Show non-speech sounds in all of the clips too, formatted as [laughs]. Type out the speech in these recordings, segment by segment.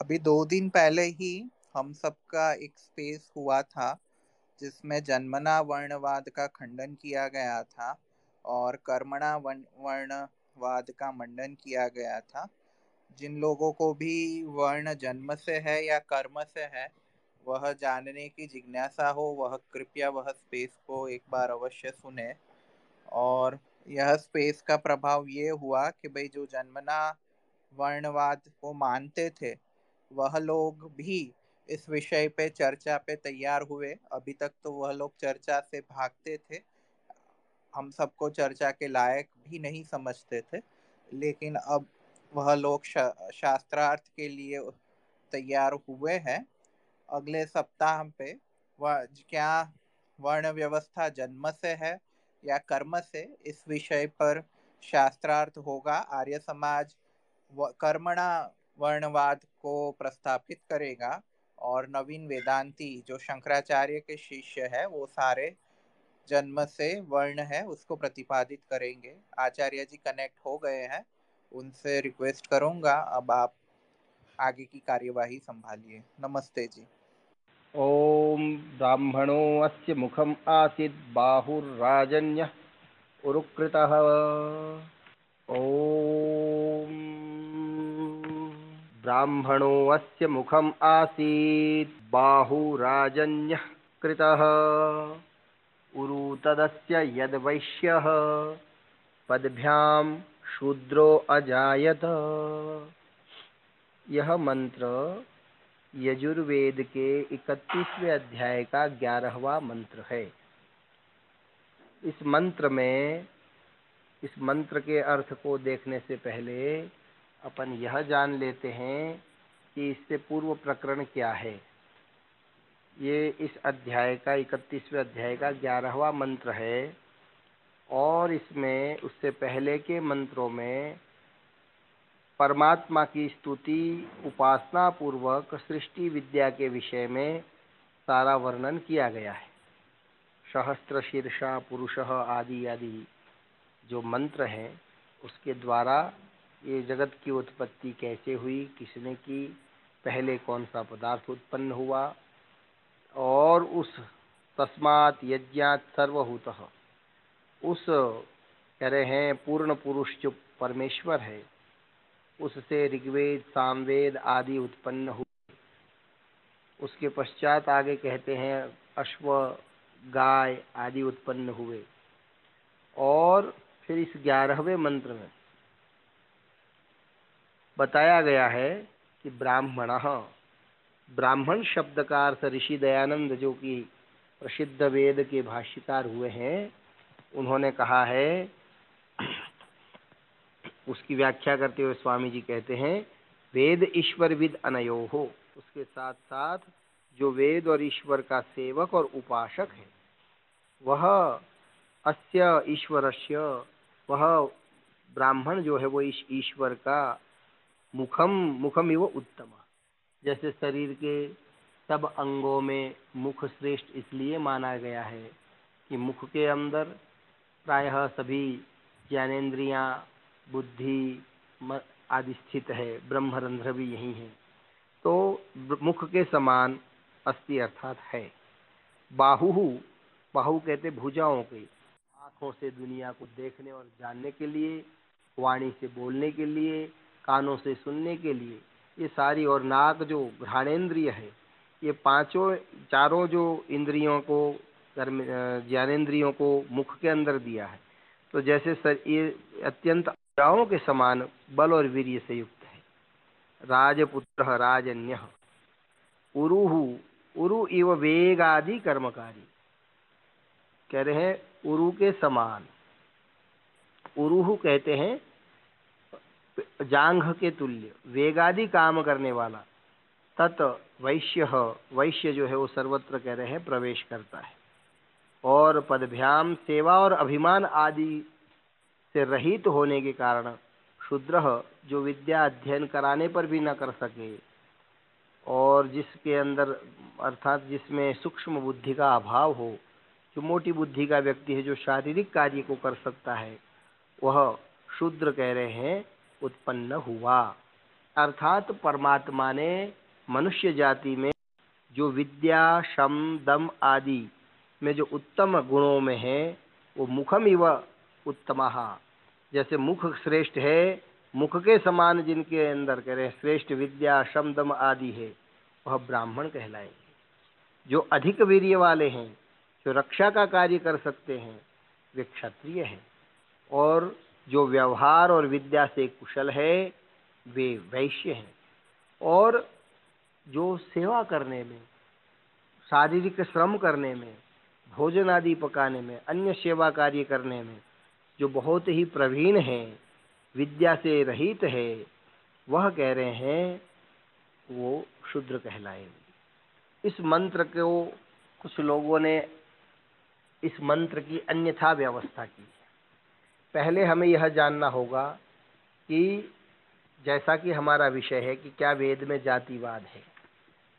अभी दो दिन पहले ही हम सबका एक स्पेस हुआ था, जिसमें जन्मना वर्णवाद का खंडन किया गया था और कर्मणा वर्णवाद का मंडन किया गया था। जिन लोगों को भी वर्ण जन्म से है या कर्म से है, वह जानने की जिज्ञासा हो, वह कृपया वह स्पेस को एक बार अवश्य सुने। और यह स्पेस का प्रभाव ये हुआ कि भाई जो जन्मना वर्णवाद को मानते थे वह लोग भी इस विषय पे चर्चा पे तैयार हुए। अभी तक तो वह लोग चर्चा से भागते थे। हम सबको चर्चा के लायक भी नहीं समझते थे। लेकिन अब वह लोग शा, शास्त्रार्थ के लिए तैयार हुए हैं। अगले सप्ताह पे वह क्या वर्ण व्यवस्था जन्म से है या कर्म से इस विषय पर शास्त्रार्थ होगा। आर्य समाज कर्मणा वर्णवाद को प्रस्थापित करेगा और नवीन वेदांती, जो शंकराचार्य के शिष्य है, वो सारे जन्म से वर्ण है, उसको प्रतिपादित करेंगे। आचार्य जी कनेक्ट हो गए हैं, उनसे रिक्वेस्ट करूँगा, अब आप आगे की कार्यवाही संभालिए। नमस्ते जी। ओम ब्राह्मणो अस्य मुखम आसीत् बाहुर्राजन्य उरुकृतः ओम ब्राह्मणो अस्य मुखम् आसीत्। बाहुराजन्यः कृतः। उरुतदस्य यद्वैश्यः पदभ्यां शूद्रो अजायत। यह मंत्र यजुर्वेद के इकतीसवें अध्याय का ग्यारहवा मंत्र है। इस मंत्र में, इस मंत्र के अर्थ को देखने से पहले अपन यह जान लेते हैं कि इससे पूर्व प्रकरण क्या है। ये इस अध्याय का, इकतीसवें अध्याय का ग्यारहवा मंत्र है और इसमें उससे पहले के मंत्रों में परमात्मा की स्तुति उपासना पूर्वक सृष्टि विद्या के विषय में सारा वर्णन किया गया है। सहस्त्र शीर्षा, पुरुष आदि आदि जो मंत्र हैं, उसके द्वारा ये जगत की उत्पत्ति कैसे हुई, किसने की, पहले कौन सा पदार्थ उत्पन्न हुआ, और उस तस्मात यज्ञात सर्वभूत। उस कह रहे हैं, पूर्ण पुरुष जो परमेश्वर है, उससे ऋग्वेद, सामवेद आदि उत्पन्न हुए। उसके पश्चात आगे कहते हैं, अश्व, गाय आदि उत्पन्न हुए। और फिर इस ग्यारहवें मंत्र में बताया गया है कि ब्राह्मण ब्राह्मण शब्द का अर्थ ऋषि दयानंद जो कि प्रसिद्ध वेद के भाष्यकार हुए हैं, उन्होंने कहा है, उसकी व्याख्या करते हुए स्वामी जी कहते हैं, वेद ईश्वर विद अनयो। हो उसके साथ साथ जो वेद और ईश्वर का सेवक और उपासक है, वह अस्य ईश्वरस्य, वह ब्राह्मण जो है वो ईश्वर का मुखम मुखम इव उत्तम। जैसे शरीर के सब अंगों में मुख श्रेष्ठ इसलिए माना गया है कि मुख के अंदर प्रायः सभी ज्ञानेन्द्रियाँ, बुद्धि आदि स्थित है। ब्रह्मरंध्र भी यही है। तो मुख के समान अस्थि अर्थात है। बाहु बाहु कहते भुजाओं के। आँखों से दुनिया को देखने और जानने के लिए, वाणी से बोलने के लिए कानों से सुनने के लिए। ये सारी और नाक जो घ्राणेन्द्रिय है, ये पाँचों, चारों जो इंद्रियों को ज्ञानेन्द्रियों को मुख के अंदर दिया है। तो जैसे सर, ये अत्यंत अजाओं के समान बल और वीर्य से युक्त है। राजपुत्र राजन्य, उरुहु, उरु इव वेगादि कर्मकारी। कह रहे हैं, उरु के समान। उरुहु कहते हैं जांघ के तुल्य वेगादि काम करने वाला। तत् वैश्य वैश्य जो है वो सर्वत्र कह रहे हैं, प्रवेश करता है। और पदभ्याम, सेवा और अभिमान आदि से रहित होने के कारण शूद्र जो विद्या अध्ययन कराने पर भी न कर सके, और जिसके अंदर, अर्थात जिसमें सूक्ष्म बुद्धि का अभाव हो, जो मोटी बुद्धि का व्यक्ति है, जो शारीरिक कार्य को कर सकता है, वह शूद्र कह रहे हैं उत्पन्न हुआ। अर्थात परमात्मा ने मनुष्य जाति में जो विद्या शम दम आदि में जो उत्तम गुणों में है, वो मुखम इव उत्तम। जैसे मुख श्रेष्ठ है, मुख के समान जिनके अंदर कह रहे श्रेष्ठ विद्या शम दम आदि है, वह ब्राह्मण कहलाएँगे। जो अधिक वीर्य वाले हैं, जो रक्षा का कार्य कर सकते हैं, वे क्षत्रिय हैं। और जो व्यवहार और विद्या से कुशल है, वे वैश्य हैं। और जो सेवा करने में, शारीरिक श्रम करने में, भोजन आदि पकाने में, अन्य सेवा कार्य करने में जो बहुत ही प्रवीण है, विद्या से रहित है, वह कह रहे हैं, वो शुद्र कहलाएँगे। इस मंत्र को कुछ लोगों ने इस मंत्र की अन्यथा व्यवस्था की। पहले हमें यह जानना होगा कि जैसा कि हमारा विषय है कि क्या वेद में जातिवाद है।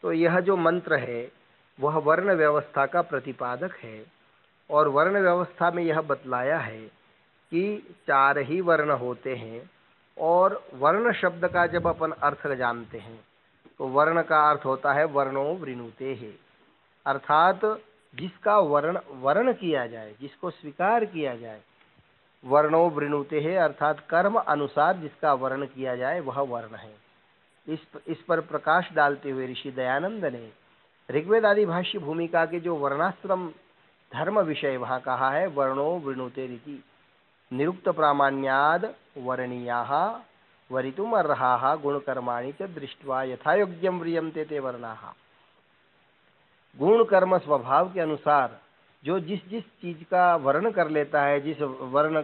तो यह जो मंत्र है, वह वर्ण व्यवस्था का प्रतिपादक है और वर्ण व्यवस्था में यह बतलाया है कि चार ही वर्ण होते हैं और वर्ण शब्द का जब अपन अर्थ जानते हैं तो वर्ण का अर्थ होता है वर्णो वृणुते है। अर्थात जिसका वर्ण वर्ण किया जाए, जिसको स्वीकार किया जाए वर्णो वृणुते है, अर्थात कर्म अनुसार जिसका वर्ण किया जाए, वह वर्ण है। इस इस पर प्रकाश डालते हुए ऋषि दयानंद ने ऋग्वेद आदि भाष्य भूमिका के जो वर्णाश्रम धर्म विषय वहाँ कहा है, वर्णो वृणुते रीति। निरुक्त प्रामाण्याद वर्णीया वरितुम अर्हा गुणकर्माणि च दृष्ट्वा यथायोग्यम व्रियंते ते वर्णा। गुण कर्म स्वभाव के अनुसार जो जिस जिस चीज़ का वर्ण कर लेता है, जिस वर्ण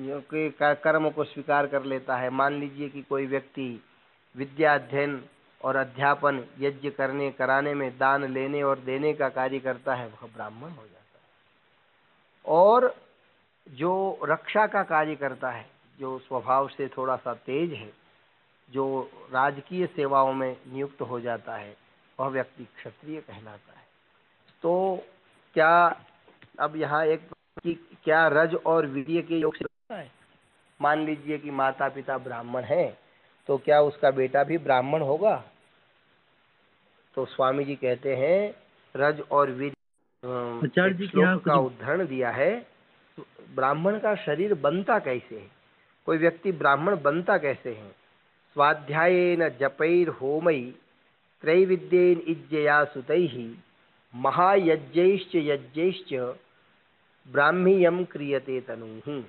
के कर्म को स्वीकार कर लेता है, मान लीजिए कि कोई व्यक्ति विद्या अध्ययन और अध्यापन यज्ञ करने, कराने में दान लेने और देने का कार्य करता है, वह ब्राह्मण हो जाता है। और जो रक्षा का कार्य करता है, जो स्वभाव से थोड़ा सा तेज है, जो राजकीय सेवाओं में नियुक्त हो जाता है, वह व्यक्ति क्षत्रिय कहलाता है। तो क्या अब यहाँ एक कि क्या रज और वीर्य के योग से है? मान लीजिए कि माता पिता ब्राह्मण हैं तो क्या उसका बेटा भी ब्राह्मण होगा? तो स्वामी जी कहते हैं रज और वीर श्लोक का उदाहरण दिया है। ब्राह्मण का शरीर बनता कैसे है? कोई व्यक्ति ब्राह्मण बनता कैसे है? स्वाध्याय न जपैर होमई त्रैविद्येन इज्जया सुतैहि महायज्ञ यज्ञैश्च ब्राह्मीयम क्रियते तनु।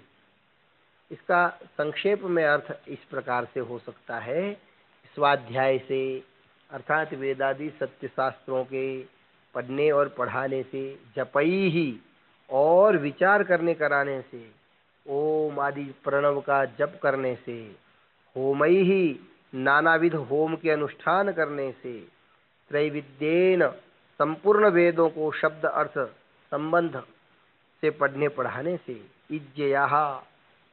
इसका संक्षेप में अर्थ इस प्रकार से हो सकता है, स्वाध्याय से, अर्थात वेदादि सत्य शास्त्रों के पढ़ने और पढ़ाने से, जपई ही, और विचार करने कराने से, ओम आदि प्रणव का जप करने से, होमई ही, नानाविध होम के अनुष्ठान करने से त्रैविद्येन संपूर्ण वेदों को शब्द अर्थ संबंध से पढ़ने पढ़ाने से इज्जया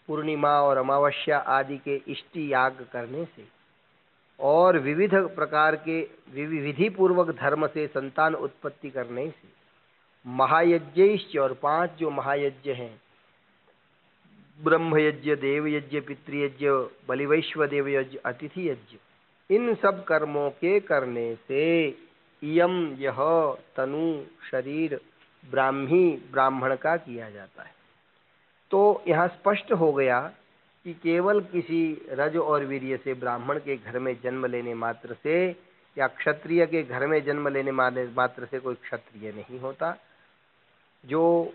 पूर्णिमा और अमावस्या आदि के इष्टि याग करने से और विविध प्रकार के विधि पूर्वक धर्म से संतान उत्पत्ति करने से महायज्ञ और पाँच जो महायज्ञ हैं, ब्रह्मयज्ञ, देवयज्ञ, पितृयज्ञ बलिवैश्व देव यज्ञ अतिथि यज्ञ इन सब कर्मों के करने से यम यह तनु शरीर ब्राह्मी, ब्राह्मण का किया जाता है। तो यहाँ स्पष्ट हो गया कि केवल किसी रज और वीर्य से ब्राह्मण के घर में जन्म लेने मात्र से या क्षत्रिय के घर में जन्म लेने मात्र से कोई क्षत्रिय नहीं होता। जो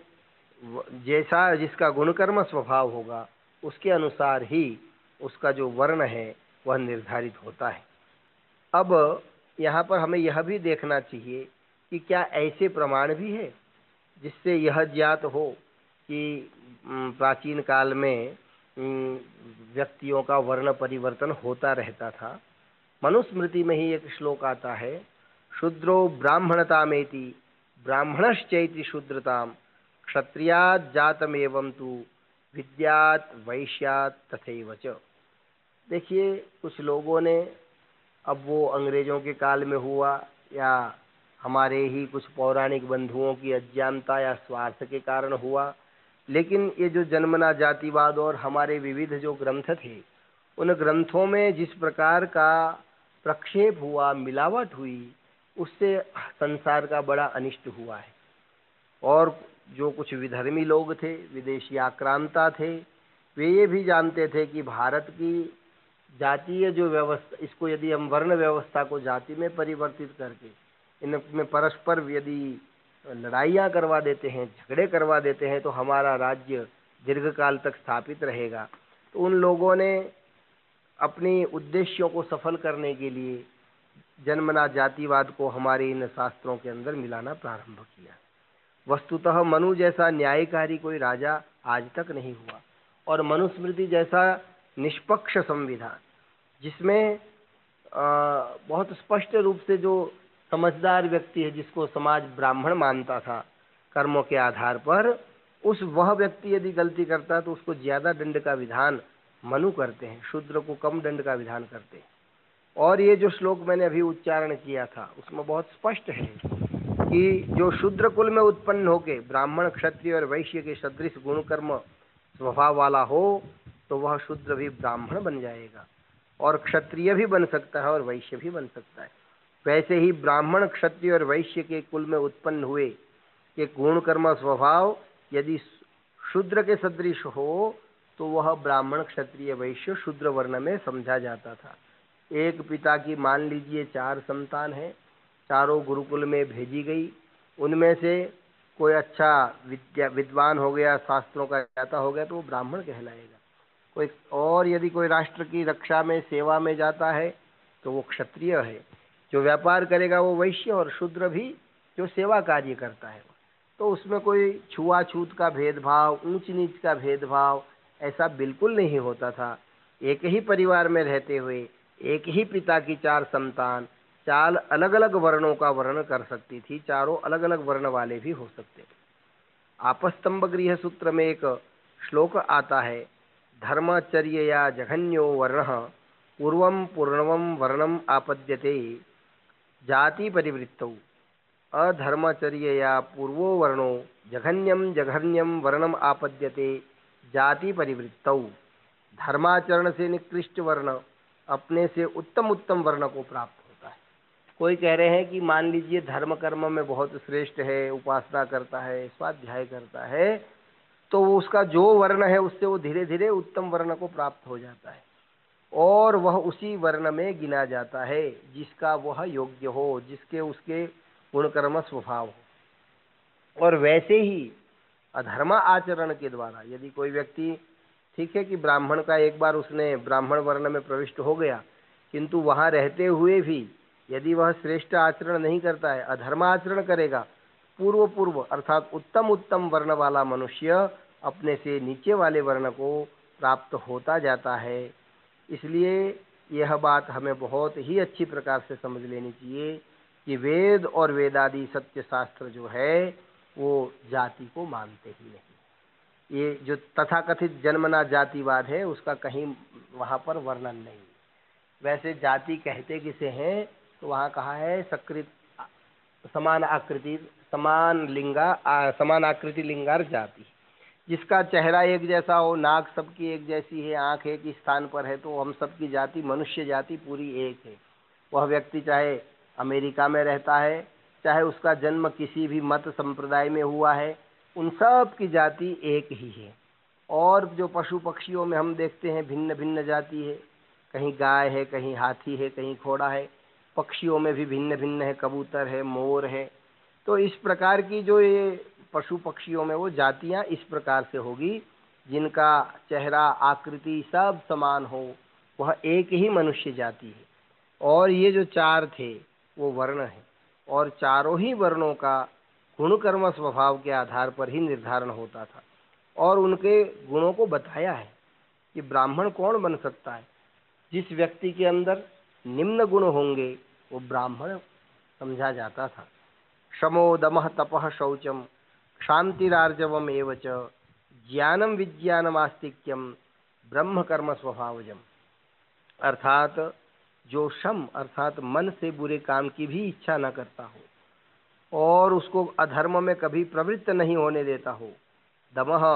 जैसा जिसका गुणकर्म स्वभाव होगा, उसके अनुसार ही उसका जो वर्ण है, वह निर्धारित होता है। अब यहाँ पर हमें यह भी देखना चाहिए कि क्या ऐसे प्रमाण भी है? जिससे यह ज्ञात हो कि प्राचीन काल में व्यक्तियों का वर्ण परिवर्तन होता रहता था। मनुस्मृति में ही एक श्लोक आता है, शूद्रो ब्राह्मणता ब्राह्मणतामेति, ब्राह्मणश्चैति शूद्रताम क्षत्रियात जातमेवं तु, विद्यात वैश्यात तथैव च। देखिए, कुछ लोगों ने, अब वो अंग्रेज़ों के काल में हुआ या हमारे ही कुछ पौराणिक बंधुओं की अज्ञानता या स्वार्थ के कारण हुआ। लेकिन ये जो जन्मना जातिवाद और हमारे विविध जो ग्रंथ थे, उन ग्रंथों में जिस प्रकार का प्रक्षेप हुआ, मिलावट हुई, उससे संसार का बड़ा अनिष्ट हुआ है। और जो कुछ विधर्मी लोग थे, विदेशी आक्रांता थे, वे ये भी जानते थे कि भारत की जातीय जो व्यवस्था, इसको यदि हम वर्ण व्यवस्था को जाति में परिवर्तित करके इनमें परस्पर यदि लड़ाइयाँ करवा देते हैं, झगड़े करवा देते हैं तो हमारा राज्य दीर्घकाल तक स्थापित रहेगा। तो उन लोगों ने अपनी उद्देश्यों को सफल करने के लिए जन्मना जातिवाद को हमारे इन शास्त्रों के अंदर मिलाना प्रारंभ किया। वस्तुतः मनु जैसा न्यायकारी कोई राजा आज तक नहीं हुआ। और मनुस्मृति जैसा निष्पक्ष संविधान, जिसमें बहुत स्पष्ट रूप से जो समझदार व्यक्ति है जिसको समाज ब्राह्मण मानता था, कर्मों के आधार पर, उस वह व्यक्ति यदि गलती करता है तो उसको ज़्यादा दंड का विधान मनु करते हैं, शूद्र को कम दंड का विधान करते हैं। और ये जो श्लोक मैंने अभी उच्चारण किया था, उसमें बहुत स्पष्ट है कि जो शूद्र कुल में उत्पन्न होके ब्राह्मण, क्षत्रिय और वैश्य के सदृश गुण कर्म स्वभाव वाला हो तो वह शूद्र भी ब्राह्मण बन जाएगा। और क्षत्रिय भी बन सकता है और वैश्य भी बन सकता है। वैसे ही ब्राह्मण क्षत्रिय और वैश्य के कुल में उत्पन्न हुए कि गुण कर्म स्वभाव यदि शूद्र के सदृश हो तो वह ब्राह्मण क्षत्रिय वैश्य शूद्र वर्ण में समझा जाता था। एक पिता की मान लीजिए चार संतान है, चारों गुरुकुल में भेजी गई। उनमें से कोई अच्छा विद्या, विद्वान हो गया, शास्त्रों का ज्ञाता हो गया तो वो ब्राह्मण कहलाएगा। कोई, और यदि कोई राष्ट्र की रक्षा में, सेवा में जाता है तो वो क्षत्रिय है। जो व्यापार करेगा वो वैश्य और शूद्र भी जो सेवा कार्य करता है। तो उसमें कोई छुआछूत का भेदभाव ऊंच नीच का भेदभाव ऐसा बिल्कुल नहीं होता था। एक ही परिवार में रहते हुए एक ही पिता की चार संतान चार अलग अलग वर्णों का वर्ण कर सकती थी, चारों अलग अलग वर्ण वाले भी हो सकते आपस्तंभ गृह सूत्र में एक श्लोक आता है धर्मचर्य या जघन्यो वर्ण, पूर्व पूर्णवम वर्णम आपद्यते। जाति परिवृत्तौ अधर्मचर्य या पूर्वो वर्णो जघन्यम जघन्यम वर्णम आपद्यते जाति परिवृत्तौ धर्माचरण से निकृष्ट वर्ण अपने से उत्तम उत्तम वर्ण को प्राप्त होता है। कोई कह रहे हैं कि मान लीजिए धर्म कर्म में बहुत श्रेष्ठ है, उपासना करता है, स्वाध्याय करता है तो उसका जो वर्ण है उससे वो धीरे धीरे उत्तम वर्ण को प्राप्त हो जाता है। और वह उसी वर्ण में गिना जाता है, जिसका वह योग्य हो, जिसके उसके गुणकर्म स्वभाव हो। और वैसे ही अधर्म आचरण के द्वारा, यदि कोई व्यक्ति, ठीक है कि ब्राह्मण का एक बार उसने ब्राह्मण वर्ण में प्रविष्ट हो गया, किंतु वहाँ रहते हुए भी यदि वह श्रेष्ठ आचरण नहीं करता है, अधर्म आचरण करेगा पूर्व पूर्व अर्थात उत्तम उत्तम वर्ण वाला मनुष्य अपने से नीचे वाले वर्ण को प्राप्त होता जाता है। इसलिए यह बात हमें बहुत ही अच्छी प्रकार से समझ लेनी चाहिए कि वेद और वेदादि सत्य शास्त्र जो है वो जाति को मानते ही नहीं। ये जो तथाकथित जन्मना जातिवाद है उसका कहीं वहाँ पर वर्णन नहीं। वैसे जाति कहते किसे हैं तो वहाँ कहा है सकृत समान आकृति समान लिंगा आ, समान आकृति लिंगार जाति। जिसका चेहरा एक जैसा हो, नाक सबकी एक जैसी है, आँख एक ही स्थान पर है तो हम सबकी जाति, मनुष्य जाति पूरी एक है। वह व्यक्ति चाहे अमेरिका में रहता है, चाहे उसका जन्म किसी भी मत संप्रदाय में हुआ है, उन सब की जाति एक ही है। और जो पशु पक्षियों में हम देखते हैं भिन्न भिन्न जाति है। कहीं गाय है, कहीं हाथी है, कहीं घोड़ा है। पक्षियों में भी भिन्न भिन्न है, कबूतर है, मोर है। तो इस प्रकार की जो ये पशु पक्षियों में वो जातियाँ इस प्रकार से होगी, जिनका चेहरा, आकृति सब समान हो, वह एक ही मनुष्य जाति है। और ये जो चार थे, वो वर्ण है। और चारों ही वर्णों का गुणकर्म स्वभाव के आधार पर ही निर्धारण होता था। और उनके गुणों को बताया है कि ब्राह्मण कौन बन सकता है। जिस व्यक्ति के अंदर निम्न गुण होंगे, वो ब्राह्मण समझा जाता था। शमो दम तप शौचम। क्षांतिरार्जवम एवं ज्ञानम विज्ञानमास्तिक्यम ब्रह्म कर्म स्वभावजम अर्थात जो शम, अर्थात मन से बुरे काम की भी इच्छा न करता हो, और उसको अधर्म में कभी प्रवृत्त नहीं होने देता हो दमह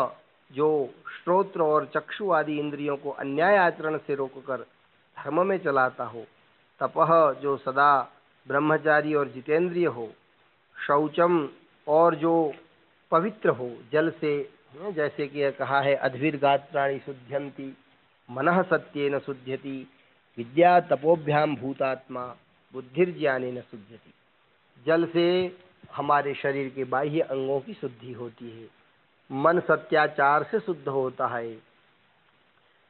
जो श्रोत्र और चक्षु आदि इंद्रियों को अन्याय आचरण से रोककर धर्म में चलाता हो तपह जो सदा ब्रह्मचारी और जितेंद्रिय हो, शौचम और जो पवित्र हो, जल से जैसे कि कहा है, अद्भिर गात्राणी शुद्ध्यंती मन सत्येन शुद्ध्यति विद्या तपोभ्याम भूतात्मा बुद्धिर्ज्ञाने न शुद्ध्यति जल से हमारे शरीर के बाह्य अंगों की शुद्धि होती है। मन सत्याचार से शुद्ध होता है।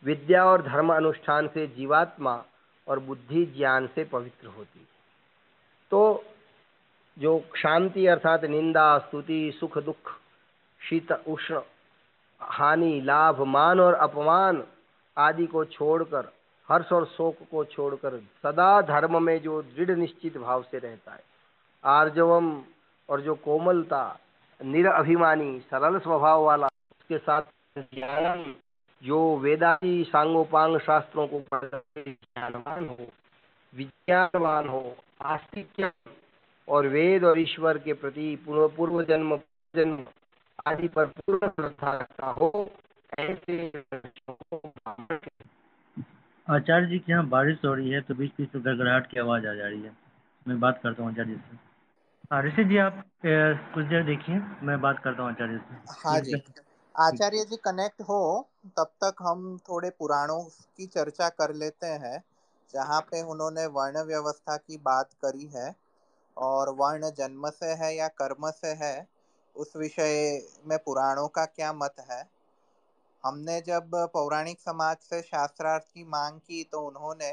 विद्या और धर्म अनुष्ठान से जीवात्मा और बुद्धि ज्ञान से पवित्र होती है। तो जो शांति अर्थात निंदा, स्तुति, सुख, दुख, शीत, उष्ण, हानि, लाभ, मान और अपमान आदि को छोड़कर, हर्ष और शोक को छोड़कर सदा धर्म में जो दृढ़ निश्चित भाव से रहता है, आर्जवम और जो कोमलता निरअभिमानी सरल स्वभाव वाला, उसके साथ ज्ञान जो वेदांती सांगोपांग शास्त्रों को ज्ञानवान हो, विज्ञानवान हो आस्तिक्य और वेद और ईश्वर के प्रति पूर्व जन्म जन्म आदि पर पूर्ण श्रद्धा रखता हो ऐसे आचार्य जी के यहाँ बारिश हो रही है तो बीच बीच में गड़गड़ाहट की आवाज़ आ जा रही है। मैं बात करता हूँ आचार्य से। हाँ ऋषि जी आप कुछ देर देखिए मैं बात करता हूँ आचार्य से। हाँ जी आचार्य जी कनेक्ट हो तब तक हम थोड़े पुराणों की चर्चा कर लेते हैं जहाँ पे उन्होंने वर्ण व्यवस्था की बात करी है। और वर्ण जन्म से है या कर्म से है, उस विषय में पुराणों का क्या मत है? हमने जब पौराणिक समाज से शास्त्रार्थ की मांग की तो उन्होंने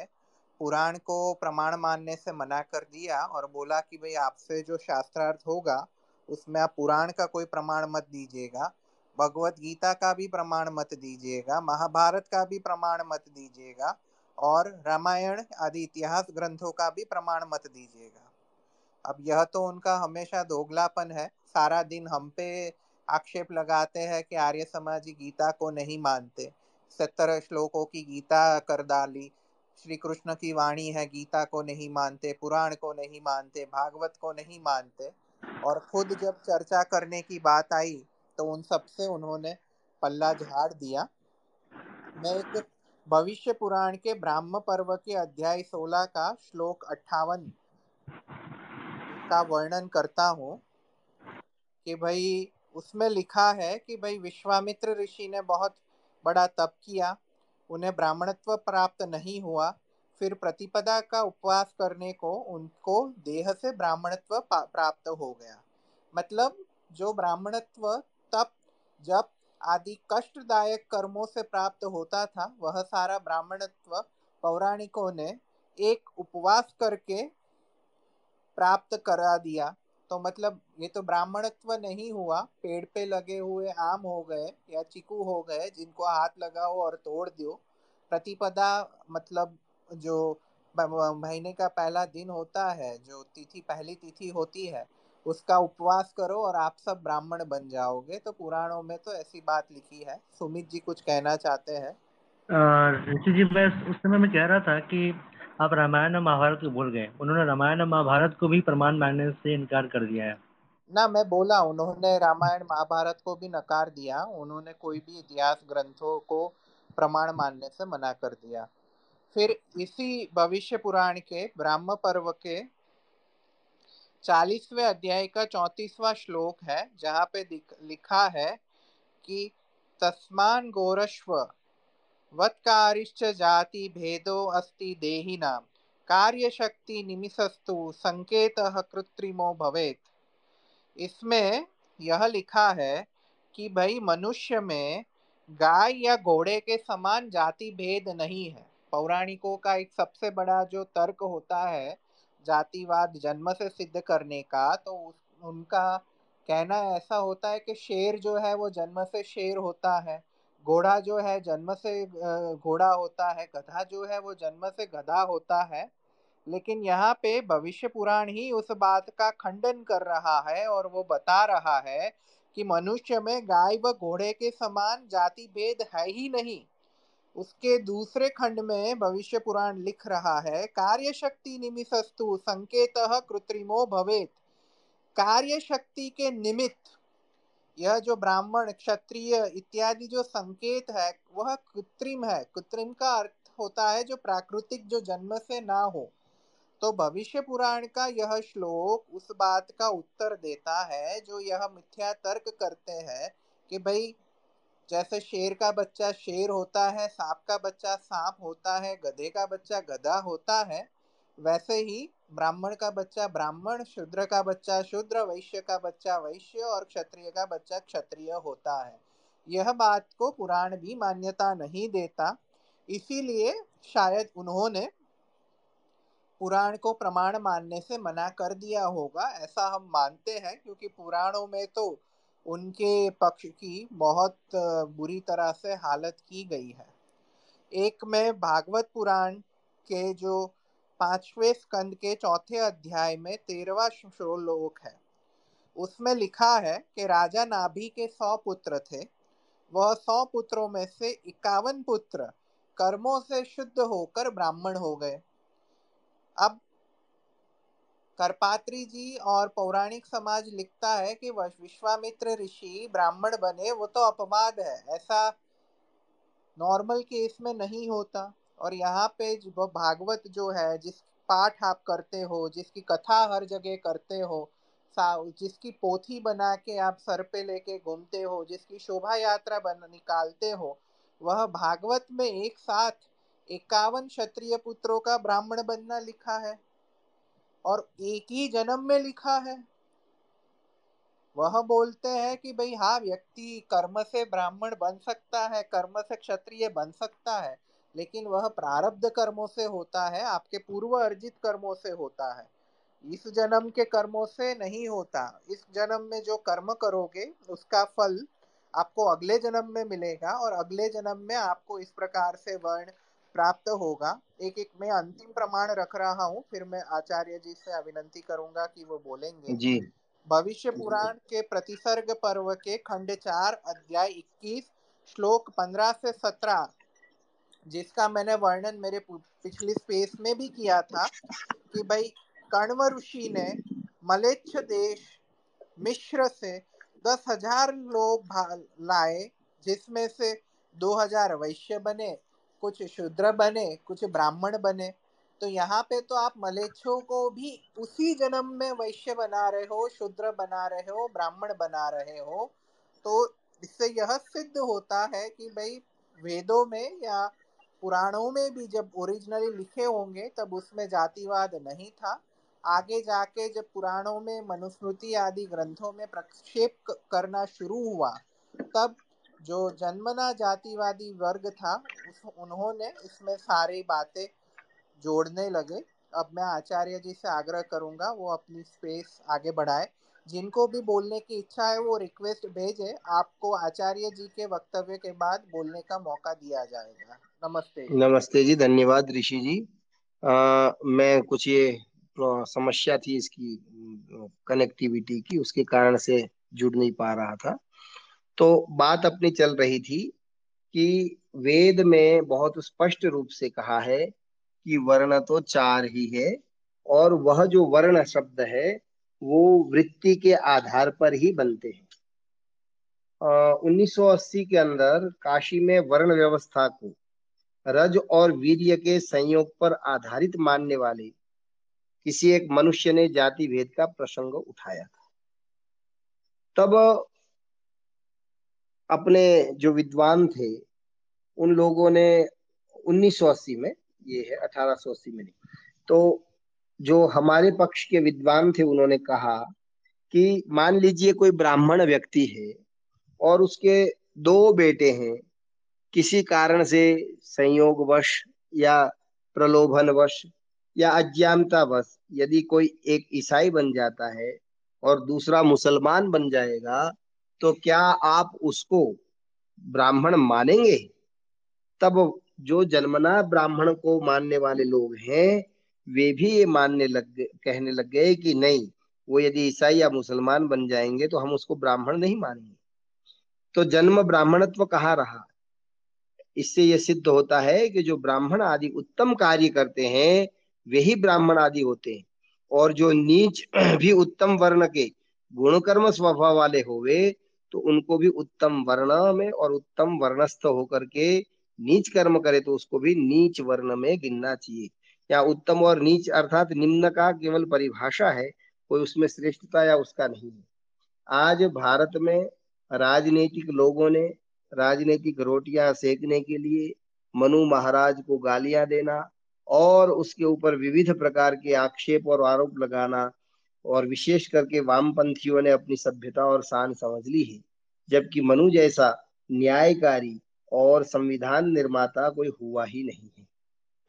पुराण को प्रमाण मानने से मना कर दिया और बोला कि भाई आपसे जो शास्त्रार्थ होगा, उसमें आप पुराण का कोई प्रमाण मत दीजिएगा, भगवत गीता का भी प्रमाण मत दीजिएगा, महाभारत का भी प्रमाण मत दीजिएगा और रामायण आदि इतिहास ग्रंथों का भी प्रमाण मत दीजिएगा। अब यह तो उनका हमेशा दोगलापन है। सारा दिन हम पे आक्षेप लगाते हैं कि आर्य समाजी गीता को नहीं मानते। सत्तर श्लोकों की गीता कर डाली। श्री कृष्ण की वाणी है, गीता को नहीं मानते, पुराण को नहीं मानते, भागवत को नहीं मानते। और खुद जब चर्चा करने की बात आई तो उन सबसे उन्होंने पल्ला झाड़ दिया। मैं एक भविष्य पुराण के ब्राह्म पर्व के अध्याय 16 का श्लोक अट्ठावन का वर्णन करता हूँ कि भाई उसमें लिखा है कि भाई विश्वामित्र ऋषि ने बहुत बड़ा तप किया, उन्हें ब्राह्मणत्व प्राप्त नहीं हुआ, फिर प्रतिपदा का उपवास करने को उनको देह से ब्राह्मणत्व प्राप्त हो गया। मतलब जो ब्राह्मणत्व, तप जब आदि कष्टदायक कर्मों से प्राप्त होता था, वह सारा ब्राह्मणत्व पौराणिकों ने एक उपवास करके प्राप्त करा दिया। तो मतलब ये तो ब्राह्मणत्व नहीं हुआ। पेड़ पे लगे हुए आम हो गए या चिकू हो गए, जिनको हाथ लगाओ और तोड़ दो प्रतिपदा मतलब जो महीने का पहला दिन होता है, जो तिथि, पहली तिथि होती है, उसका उपवास करो और आप सब ब्राह्मण बन जाओगे। तो पुराणों में तो ऐसी बात लिखी है। सुमित जी कुछ कहना चाहते हैं? ऋषि जी, मैं उस समय में कह रहा था कि आप रामायण महाभारत को भूल गए। उन्होंने रामायण महाभारत को भी प्रमाण मानने से इनकार कर दिया है। ना, मैं बोला, उन्होंने रामायण महाभारत को भी नकार दिया। उन्होंने कोई भी इतिहास ग्रंथों को प्रमाण मानने से मना कर दिया। फिर इसी भविष्य पुराण के ब्राह्म पर्व के चालीसवें अध्याय का चौतीसवा श्लोक है, जहाँ पे लिखा है कि तस्मान गोरश्व वत्कारिश्च जाति भेदो अस्ति देहिनां। कार्यशक्ति निमिषस्तु संकेत कृत्रिमो भवेत। इसमें यह लिखा है कि भाई मनुष्य में गाय या घोड़े के समान जाति भेद नहीं है। पौराणिकों का एक सबसे बड़ा जो तर्क होता है जातिवाद जन्म से सिद्ध करने का तो उनका कहना ऐसा होता है कि शेर जो है वो जन्म से शेर होता है। घोड़ा जो है, जन्म से घोड़ा होता है, गधा जो है, वो जन्म से गधा होता है। लेकिन यहाँ पे भविष्य पुराण ही उस बात का खंडन कर रहा है और वो बता रहा है कि मनुष्य में गाय व घोड़े के समान जाति भेद है ही नहीं। उसके दूसरे खंड में भविष्य पुराण लिख रहा है कार्य शक्ति निमिषस्तु संकेत कृत्रिमो भवेत। कार्य शक्ति के निमित्त यह जो ब्राह्मण, क्षत्रिय इत्यादि जो संकेत है, वह कृत्रिम है। कृत्रिम का अर्थ होता है जो प्राकृतिक जो जन्म से ना हो। तो भविष्य पुराण का यह श्लोक उस बात का उत्तर देता है, जो यह मिथ्या तर्क करते हैं कि भाई, जैसे शेर का बच्चा शेर होता है, सांप का बच्चा सांप होता है, गधे का बच्चा गधा होता है वैसे ही ब्राह्मण का बच्चा ब्राह्मण, शूद्र का बच्चा शूद्र, वैश्य का बच्चा वैश्य और क्षत्रिय का बच्चा क्षत्रिय होता है। यह बात को पुराण भी मान्यता नहीं देता, इसीलिए शायद उन्होंने पुराण को प्रमाण मानने से मना कर दिया होगा, ऐसा हम मानते हैं, क्योंकि पुराणों में तो उनके पक्ष की बहुत बुरी तरह से हालत की गई है। एक में भागवत पुराण के जो पाँचवें स्कंद के चौथे अध्याय में तेरवा श्लोक है। उसमें लिखा है कि राजा नाभि के सौ पुत्र थे। वह सौ पुत्रों में से इक्यावन पुत्र कर्मों से शुद्ध होकर ब्राह्मण हो गए। अब करपात्री जी और पौराणिक समाज लिखता है कि विश्वामित्र ऋषि ब्राह्मण बने, वो तो अपवाद है, ऐसा नॉर्मल केस में नहीं होता। और यहाँ पे जो भागवत जो है, जिस पाठ आप करते हो, जिसकी कथा हर जगह करते हो जिसकी पोथी बना के आप सर पे लेके घूमते हो, जिसकी शोभा यात्रा बन, निकालते हो, वह भागवत में एक साथ इक्यावन क्षत्रिय पुत्रों का ब्राह्मण बनना लिखा है और एक ही जन्म में लिखा है। वह बोलते हैं कि भाई हाँ व्यक्ति कर्म से ब्राह्मण बन सकता है, कर्म से क्षत्रिय बन सकता है लेकिन वह प्रारब्ध कर्मों से होता है आपके पूर्व अर्जित कर्मों से होता है। इस जन्म के कर्मों से नहीं होता। इस जन्म में जो कर्म करोगे उसका फल आपको अगले जन्म में मिलेगा और अगले जन्म में आपको इस प्रकार से वर्ण प्राप्त होगा। एक एक मैं अंतिम प्रमाण रख रहा हूँ फिर मैं आचार्य जी से अभिनंती करूँगा कि वो बोलेंगे। जी। भविष्य पुराण के प्रतिसर्ग पर्व के खंड चार अध्याय इक्कीस श्लोक पंद्रह से सत्रह। जिसका मैंने वर्णन मेरे पिछली स्पेस में भी किया था कि भाई कण्व ऋषि ने मलेच्छ देश मिश्र से दस हज़ार लोग लाए, जिसमें से दो हज़ार वैश्य बने, कुछ शूद्र बने, कुछ ब्राह्मण बने। तो यहाँ पे तो आप मलेच्छों को भी उसी जन्म में वैश्य बना रहे हो, शूद्र बना रहे हो, ब्राह्मण बना रहे हो तो इससे यह सिद्ध होता है कि भाई वेदों में या पुराणों में भी जब ओरिजिनली लिखे होंगे, तब उसमें जातिवाद नहीं था। आगे जाके जब पुराणों में, मनुस्मृति आदि ग्रंथों में प्रक्षेप करना शुरू हुआ, तब जो जन्मना जातिवादी वर्ग था, उस, उन्होंने इसमें सारी बातें जोड़ने लगे। अब मैं आचार्य जी से आग्रह करूँगा, वो अपनी स्पेस आगे बढ़ाए। जिनको भी बोलने की इच्छा है, वो रिक्वेस्ट भेजे। आपको आचार्य जी के वक्तव्य के बाद बोलने का मौका दिया जाएगा। नमस्ते। नमस्ते जी धन्यवाद ऋषि जी। आ, मैं कुछ ये समस्या थी इसकी कनेक्टिविटी की उसके कारण से जुड़ नहीं पा रहा था। तो बात अपनी चल रही थी कि वेद में बहुत स्पष्ट रूप से कहा है कि वर्ण तो चार ही है और वह जो वर्ण शब्द है वो वृत्ति के आधार पर ही बनते हैं। उन्नीस सौ अस्सी के अंदर काशी में वर्ण व्यवस्था को रज और वीर्य के संयोग पर आधारित मानने वाले किसी एक मनुष्य ने जाति भेद का प्रसंग उठाया था। तब अपने जो विद्वान थे, उन लोगों ने 1980 में, ये है 1880 में नहीं तो जो हमारे पक्ष के विद्वान थे, उन्होंने कहा कि मान लीजिए कोई ब्राह्मण व्यक्ति है और उसके दो बेटे हैं किसी कारण से संयोगवश या प्रलोभनवश या अज्ञानतावश यदि कोई एक ईसाई बन जाता है और दूसरा मुसलमान बन जाएगा तो क्या आप उसको ब्राह्मण मानेंगे? तब जो जन्मना ब्राह्मण को मानने वाले लोग हैं, वे भी ये मानने लग, कहने लग गए कि नहीं, वो यदि ईसाई या मुसलमान बन जाएँगे तो हम उसको ब्राह्मण नहीं मानेंगे। तो जन्म ब्राह्मणत्व कहा रहा? इससे यह सिद्ध होता है कि जो ब्राह्मण आदि उत्तम कार्य करते हैं, वे ही ब्राह्मण आदि होते हैं। और जो नीच [clears throat] भी उत्तम वर्ण के गुण कर्म स्वभाव वाले होवे तो उनको भी उत्तम वर्ण में और उत्तम वर्णस्थ होकर के नीच कर्म करे तो उसको भी नीच वर्ण में गिनना चाहिए। या उत्तम और नीच अर्थात निम्न का केवल परिभाषा है, कोई उसमें श्रेष्ठता या उसका नहीं है। आज भारत में राजनीतिक लोगों ने राजनीतिक रोटियाँ सेकने के लिए मनु महाराज को गालियाँ देना और उसके ऊपर विविध प्रकार के आक्षेप और आरोप लगाना और विशेष करके वामपंथियों ने अपनी सभ्यता और शान समझ ली है। जबकि मनु जैसा न्यायकारी और संविधान निर्माता कोई हुआ ही नहीं है।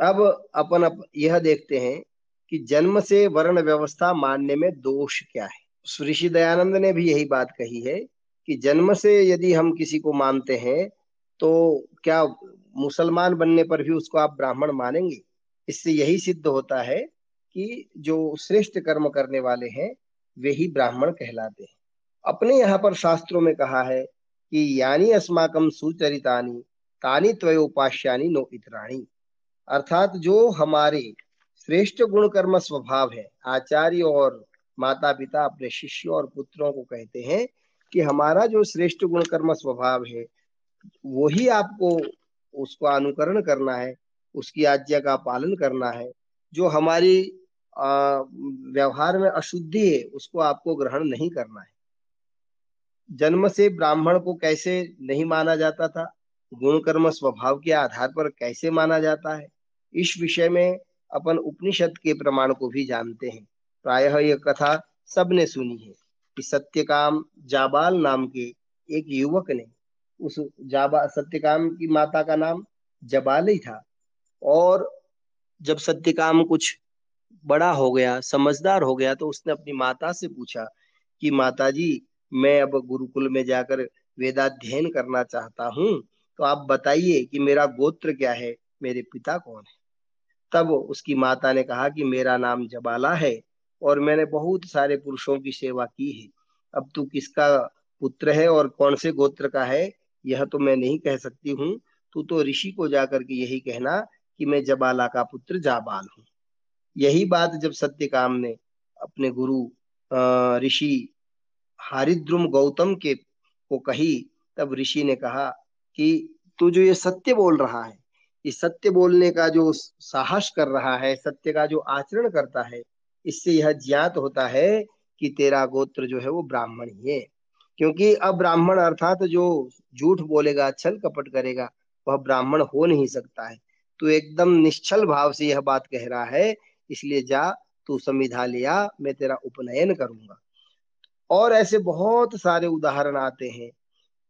अब अपन अप, यह देखते हैं कि जन्म से वर्ण व्यवस्था मानने में दोष क्या है। ऋषि दयानंद ने भी यही बात कही है कि जन्म से यदि हम किसी को मानते हैं तो क्या मुसलमान बनने पर भी उसको आप ब्राह्मण मानेंगे? इससे यही सिद्ध होता है कि जो श्रेष्ठ कर्म करने वाले हैं, वे ही ब्राह्मण कहलाते हैं। अपने यहाँ पर शास्त्रों में कहा है कि यानी अस्माकम सुचरितानी, तानी त्वयोपाश्यानी नो इतराणी। अर्थात जो हमारे श्रेष्ठ गुण कर्म स्वभाव है, आचार्य और माता पिता अपने शिष्यों और पुत्रों को कहते हैं कि हमारा जो श्रेष्ठ गुण कर्म स्वभाव है, वही आपको उसका अनुकरण करना है, उसकी आज्ञा का पालन करना है, जो हमारी व्यवहार में अशुद्धि है, उसको आपको ग्रहण नहीं करना है। जन्म से ब्राह्मण को कैसे नहीं माना जाता था? गुण कर्म स्वभाव के आधार पर कैसे माना जाता है? इस विषय में अपन उपनिषद के प्रमाण को भी जानते हैं। प्रायः यह कथा सबने सुनी है। कि सत्यकाम जाबाल नाम के एक युवक ने उस जाबा, सत्यकाम की माता का नाम जबाल ही था। और जब सत्यकाम कुछ बड़ा हो गया, समझदार हो गया तो उसने अपनी माता से पूछा कि माता जी मैं अब गुरुकुल में जाकर वेदाध्ययन करना चाहता हूँ तो आप बताइए कि मेरा गोत्र क्या है, मेरे पिता कौन है? तब उसकी माता ने कहा कि मेरा नाम जबाला है और मैंने बहुत सारे पुरुषों की सेवा की है। अब तू किसका पुत्र है और कौन से गोत्र का है, यह तो मैं नहीं कह सकती हूँ। तू तो ऋषि को जाकर के यही कहना कि मैं जबाला का पुत्र जाबाल हूँ। यही बात जब सत्यकाम ने अपने गुरु ऋषि हारिद्रुम गौतम के को कही, तब ऋषि ने कहा कि तू जो ये सत्य बोल रहा है कि सत्य बोलने का जो साहस कर रहा है, सत्य का जो आचरण करता है इससे यह ज्ञात होता है कि तेरा गोत्र जो है वो ब्राह्मण ही है। क्योंकि अब ब्राह्मण अर्थात जो झूठ बोलेगा, छल कपट करेगा, वह ब्राह्मण हो नहीं सकता है। तो एकदम निश्चल भाव से यह बात कह रहा है, इसलिए जा, तू संविधा लिया मैं तेरा उपनयन करूँगा। और ऐसे बहुत सारे उदाहरण आते हैं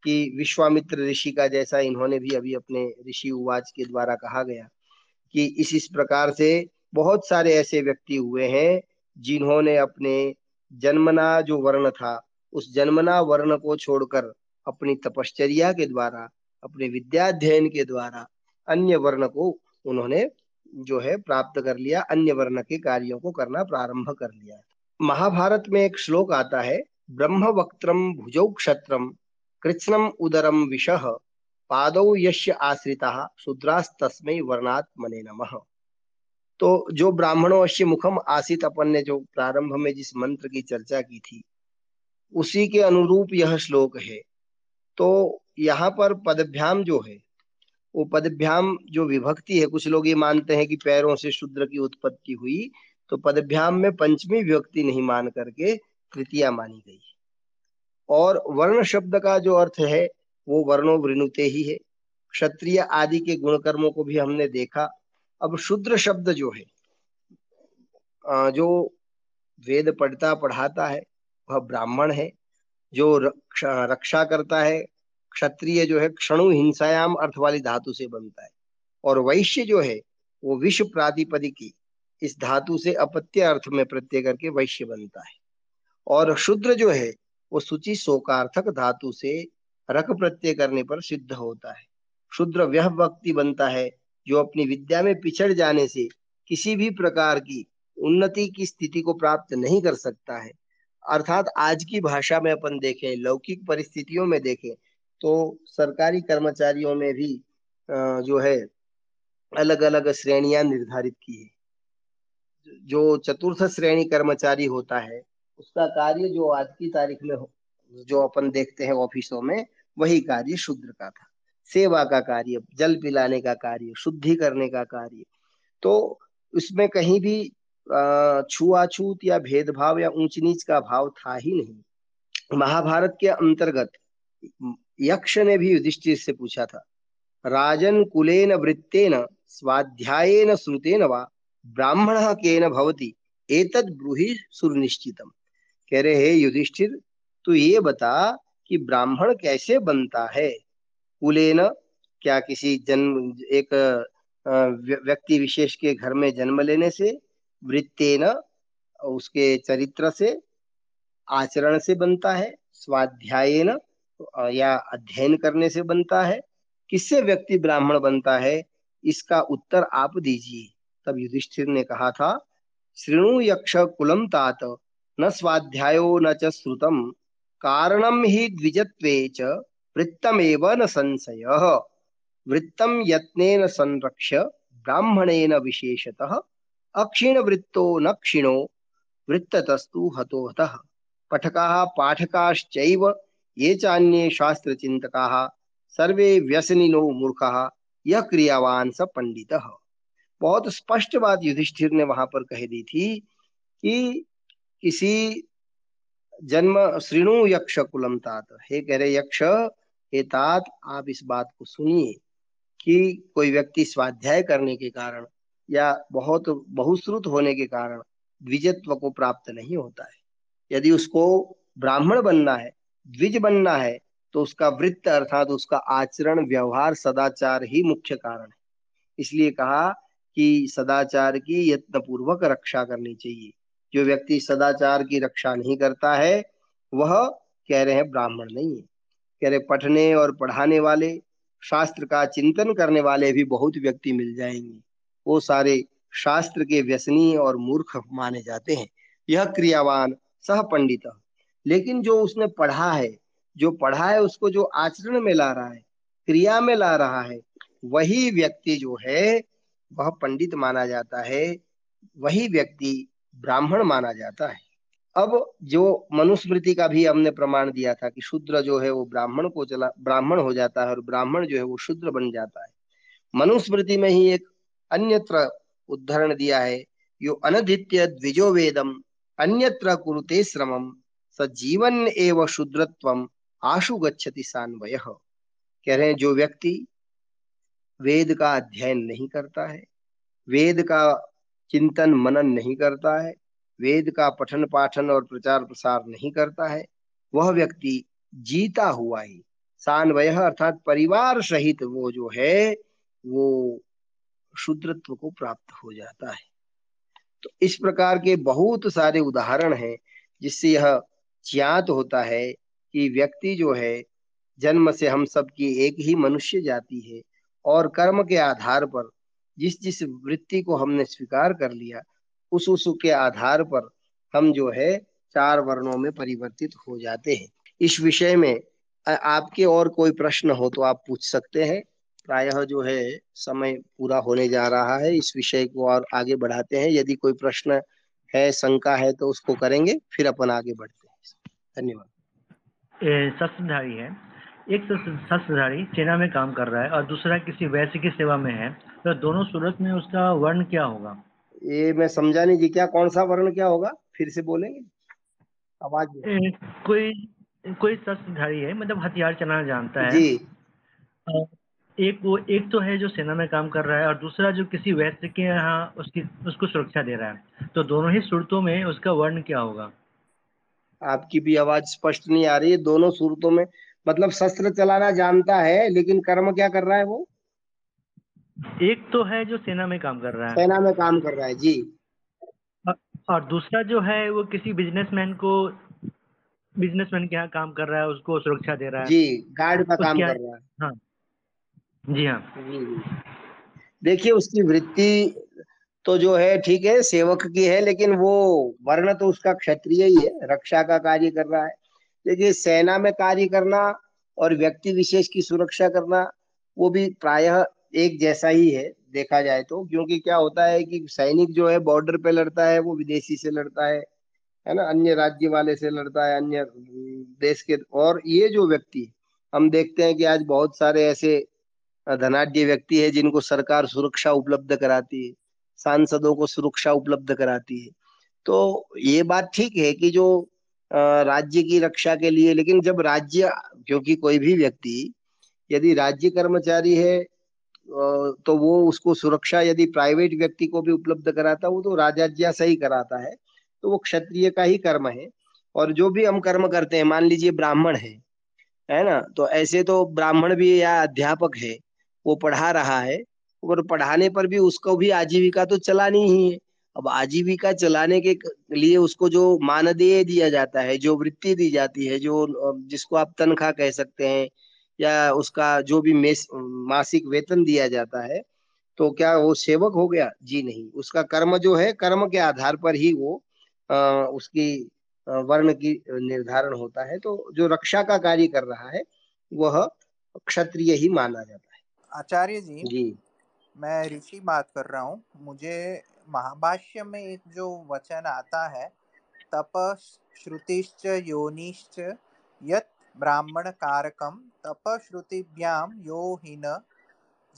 कि विश्वामित्र ऋषि का जैसा इन्होंने भी अभी अपने ऋषि उवाच के द्वारा कहा गया कि इस इस प्रकार से बहुत सारे ऐसे व्यक्ति हुए हैं जिन्होंने अपने जन्मना जो वर्ण था, उस जन्मना वर्ण को छोड़कर अपनी तपश्चर्या के द्वारा, अपने विद्याध्ययन के द्वारा अन्य वर्ण को उन्होंने जो है प्राप्त कर लिया, अन्य वर्ण के कार्यों को करना प्रारंभ कर लिया। महाभारत में एक श्लोक आता है ब्रह्म वक्त्रम भुजौ क्षत्रम कृत्स्नम उदरम विष, पादौ यश्य आश्रिता, शूद्रास्तस्मै वर्णात् मने नमः। तो जो ब्राह्मणों अश्य मुखम आसित अपन ने जो प्रारंभ में जिस मंत्र की चर्चा की थी, उसी के अनुरूप यह श्लोक है। तो यहाँ पर पदभ्याम जो है, वो पदभ्याम जो विभक्ति है, कुछ लोग ये मानते हैं कि पैरों से शूद्र की उत्पत्ति हुई तो पदभ्याम में पंचमी विभक्ति नहीं मान करके तृतीया मानी गई और वर्ण शब्द का जो अर्थ है, वो वर्णो वृणुते ही है। क्षत्रिय आदि के गुण कर्मों को भी हमने देखा अब शुद्र शब्द जो है जो वेद पढ़ता पढ़ाता है, वह ब्राह्मण है, जो रक्षा करता है, क्षत्रिय जो है, क्षणु हिंसायाम अर्थ वाली धातु से बनता है। और वैश्य जो है, वो विश्व प्रातिपदिकी इस धातु से अपत्य अर्थ में प्रत्यय करके वैश्य बनता है। और शुद्र जो है, वो सूची शोकार्थक धातु से रख प्रत्यय करने पर सिद्ध होता है। शुद्र व्यक्ति बनता है जो अपनी विद्या में पिछड़ जाने से किसी भी प्रकार की उन्नति की स्थिति को प्राप्त नहीं कर सकता है। अर्थात आज की भाषा में अपन देखें, लौकिक परिस्थितियों में देखें तो सरकारी कर्मचारियों में भी जो है अलग अलग श्रेणियाँ निर्धारित की है। जो चतुर्थ श्रेणी कर्मचारी होता है, उसका कार्य जो आज की तारीख में जो अपन देखते हैं ऑफिसों में, वही कार्य शूद्र का था। सेवा का कार्य, जल पिलाने का कार्य, शुद्धि करने का कार्य। तो उसमें कहीं भी छुआछूत या भेदभाव या ऊंच नीच का भाव था ही नहीं। महाभारत के अंतर्गत यक्ष ने भी युधिष्ठिर से पूछा था, राजन कुलेन वृत्तेन, स्वाध्यायेन श्रुतेन वा, ब्राह्मण केन भवति, एतद ब्रूहि सुनिश्चितम कह रहे, हे युधिष्ठिर, तू ये बता कि ब्राह्मण कैसे बनता है? कुलेन क्या किसी जन्म, एक व्यक्ति विशेष के घर में जन्म लेने से, वृत्तेन, उसके चरित्र से, आचरण से बनता है, स्वाध्यायन या अध्ययन करने से बनता है। किससे व्यक्ति ब्राह्मण बनता है, इसका उत्तर आप दीजिए। तब युधिष्ठिर ने कहा था श्रृणु यक्ष कुलम तात, न स्वाध्यायो न च श्रुतम कारणम ही द्विजत्वे च वृत्तमेव न संशय। वृत्तम यत्नेन संरक्ष्य ब्राह्मणेन विशेषतः अक्षीण वृत्तो न क्षीणो, वृत्ततस्तु हतो हतः। पठकाः पाठकाश्चैव, ये चान्ये शास्त्रचिन्तकाः, सर्वे व्यसनिनो मूर्खः यह क्रियावान स पंडित बहुत स्पष्ट बात युधिष्ठिर ने वहाँ पर कह दी थी कि किसी जन्म श्रीणु यक्ष कुलम तात। हे कह रहे यक्ष हे तात आप इस बात को सुनिए कि कोई व्यक्ति स्वाध्याय करने के कारण या बहुत, बहुश्रुत होने के कारण द्विजत्व को प्राप्त नहीं होता है। यदि उसको ब्राह्मण बनना है, द्विज बनना है तो उसका वृत्त अर्थात उसका आचरण, व्यवहार, सदाचार ही मुख्य कारण है। इसलिए कहा कि सदाचार की यत्न पूर्वक रक्षा करनी चाहिए। जो व्यक्ति सदाचार की रक्षा नहीं करता है, वह कह रहे हैं ब्राह्मण नहीं है। कह रहे पढ़ने और पढ़ाने वाले, शास्त्र का चिंतन करने वाले भी बहुत व्यक्ति मिल जाएँगे। वो सारे शास्त्र के व्यसनी और मूर्ख माने जाते हैं। यह क्रियावान सह पंडित। लेकिन जो उसने पढ़ा है, जो पढ़ा है उसको जो आचरण में ला रहा है, क्रिया में ला रहा है, वही व्यक्ति जो है, वह पंडित माना जाता है, वही व्यक्ति ब्राह्मण माना जाता है। अब जो मनुस्मृति का भी हमने प्रमाण दिया था कि शूद्र जो है वो ब्राह्मण को चला, ब्राह्मण हो जाता है और ब्राह्मण जो है वो शूद्र बन जाता है। मनुस्मृति में ही एक अन्यत्र उदाहरण दिया है, यो अनधित्य द्विजो वेदम, अन्यत्र कुरुते श्रमम, सजीवन एवं शूद्रत्वम आशु गच्छति सान्वय। कह रहे हैं, जो व्यक्ति वेद का अध्ययन नहीं करता है, वेद का चिंतन मनन नहीं करता है वेद का पठन पाठन और प्रचार प्रसार नहीं करता है। वह व्यक्ति जीता हुआ ही। सान्वय अर्थात परिवार सहित वो जो है, वो शुद्रत्व को प्राप्त हो जाता है। तो इस प्रकार के बहुत सारे उदाहरण हैं, जिससे यह ज्ञात होता है कि व्यक्ति जो है, जन्म से हम सब की एक ही मनुष्य जाति है और कर्म के आधार पर जिस जिस वृत्ति को हमने स्वीकार कर लिया उस उस के आधार पर हम जो है चार वर्णों में परिवर्तित हो जाते हैं। इस विषय में आपके और कोई प्रश्न हो तो आप पूछ सकते हैं। प्रायः जो है समय पूरा होने जा रहा है। इस विषय को और आगे बढ़ाते हैं। यदि कोई प्रश्न है, शंका है तो उसको करेंगे, फिर अपन आगे बढ़ते हैं। धन्यवाद। शस्त्रधारी है। एक शस्त्रधारी सेना में काम कर रहा है और दूसरा किसी वैश्य की सेवा में है। तो दोनों सूरत में उसका वर्ण क्या होगा? ये मैं समझा नहीं जी क्या कौन सा वर्ण क्या होगा? फिर से बोलेंगे। आवाज़ कोई कोई शस्त्रधारी है मतलब हथियार चलाना जानता है। जी। एक वो एक तो है जो सेना में काम कर रहा है और दूसरा जो किसी वैश्य के यहाँ उसकी उसको सुरक्षा दे रहा है। तो दोनों ही सूरतों में उसका वर्ण क्या होगा? आपकी भी आवाज़ स्पष्ट नहीं आ रही है। दोनों सूरतों में मतलब शस्त्र चलाना जानता है लेकिन कर्म क्या कर रहा है वो? एक तो है जो सेना में काम कर रहा है। सेना में काम कर रहा है जी। और दूसरा जो है वो किसी बिजनेसमैन को बिजनेसमैन के यहाँ काम कर रहा है उसको सुरक्षा दे रहा है। जी गार्ड का काम कर रहा है। हाँ। जी हाँ। देखिए उसकी वृत्ति तो जो है ठीक है सेवक की है लेकिन वो वर्ण तो उसका क्षत्रिय ही है रक्षा का कार्य कर रहा है। देखिए सेना में कार्य करना और व्यक्ति विशेष की सुरक्षा करना वो भी प्रायः एक जैसा ही है, देखा जाए तो। क्योंकि क्या होता है कि सैनिक जो है बॉर्डर पे लड़ता है, वो विदेशी से लड़ता है है ना? अन्य राज्य वाले से लड़ता है, अन्य देश के। और ये जो व्यक्ति, हम देखते हैं कि आज बहुत सारे ऐसे धनाढ़ व्यक्ति है, जिनको सरकार सुरक्षा उपलब्ध कराती है, सांसदों को सुरक्षा उपलब्ध कराती है। तो ये बात ठीक है कि जो राज्य की रक्षा के लिए, लेकिन जब राज्य, क्योंकि कोई भी व्यक्ति, यदि राज्य कर्मचारी है तो वो उसको सुरक्षा यदि प्राइवेट व्यक्ति को भी उपलब्ध कराता, वो तो राजा सही कराता है तो वो क्षत्रिय का ही कर्म है। और जो भी हम कर्म करते हैं, मान लीजिए ब्राह्मण है है ना? तो ऐसे तो ब्राह्मण भी या अध्यापक है, वो पढ़ा रहा है, और पढ़ाने पर भी उसको भी आजीविका तो चलानी ही है। अब आजीविका चलाने के लिए उसको जो मानदेय दिया जाता है, जो वृत्ति दी जाती है, जो जिसको आप तनख्वाह कह सकते हैं या उसका जो भी मासिक वेतन दिया जाता है तो क्या वो सेवक हो गया? जी नहीं। उसका कर्म जो है कर्म के आधार पर ही वो आ, उसकी वर्ण की निर्धारण होता है। तो जो रक्षा का कार्य कर रहा है वह क्षत्रिय ही माना जाता है। आचार्य जी जी। मैं ऋषि बात कर रहा हूँ। मुझे महाभाष्य में एक जो वचन आता है तप श्रुतिश्च योनिश्च यत ब्राह्मण कारकम तप श्रुतिभ्याम यो हिन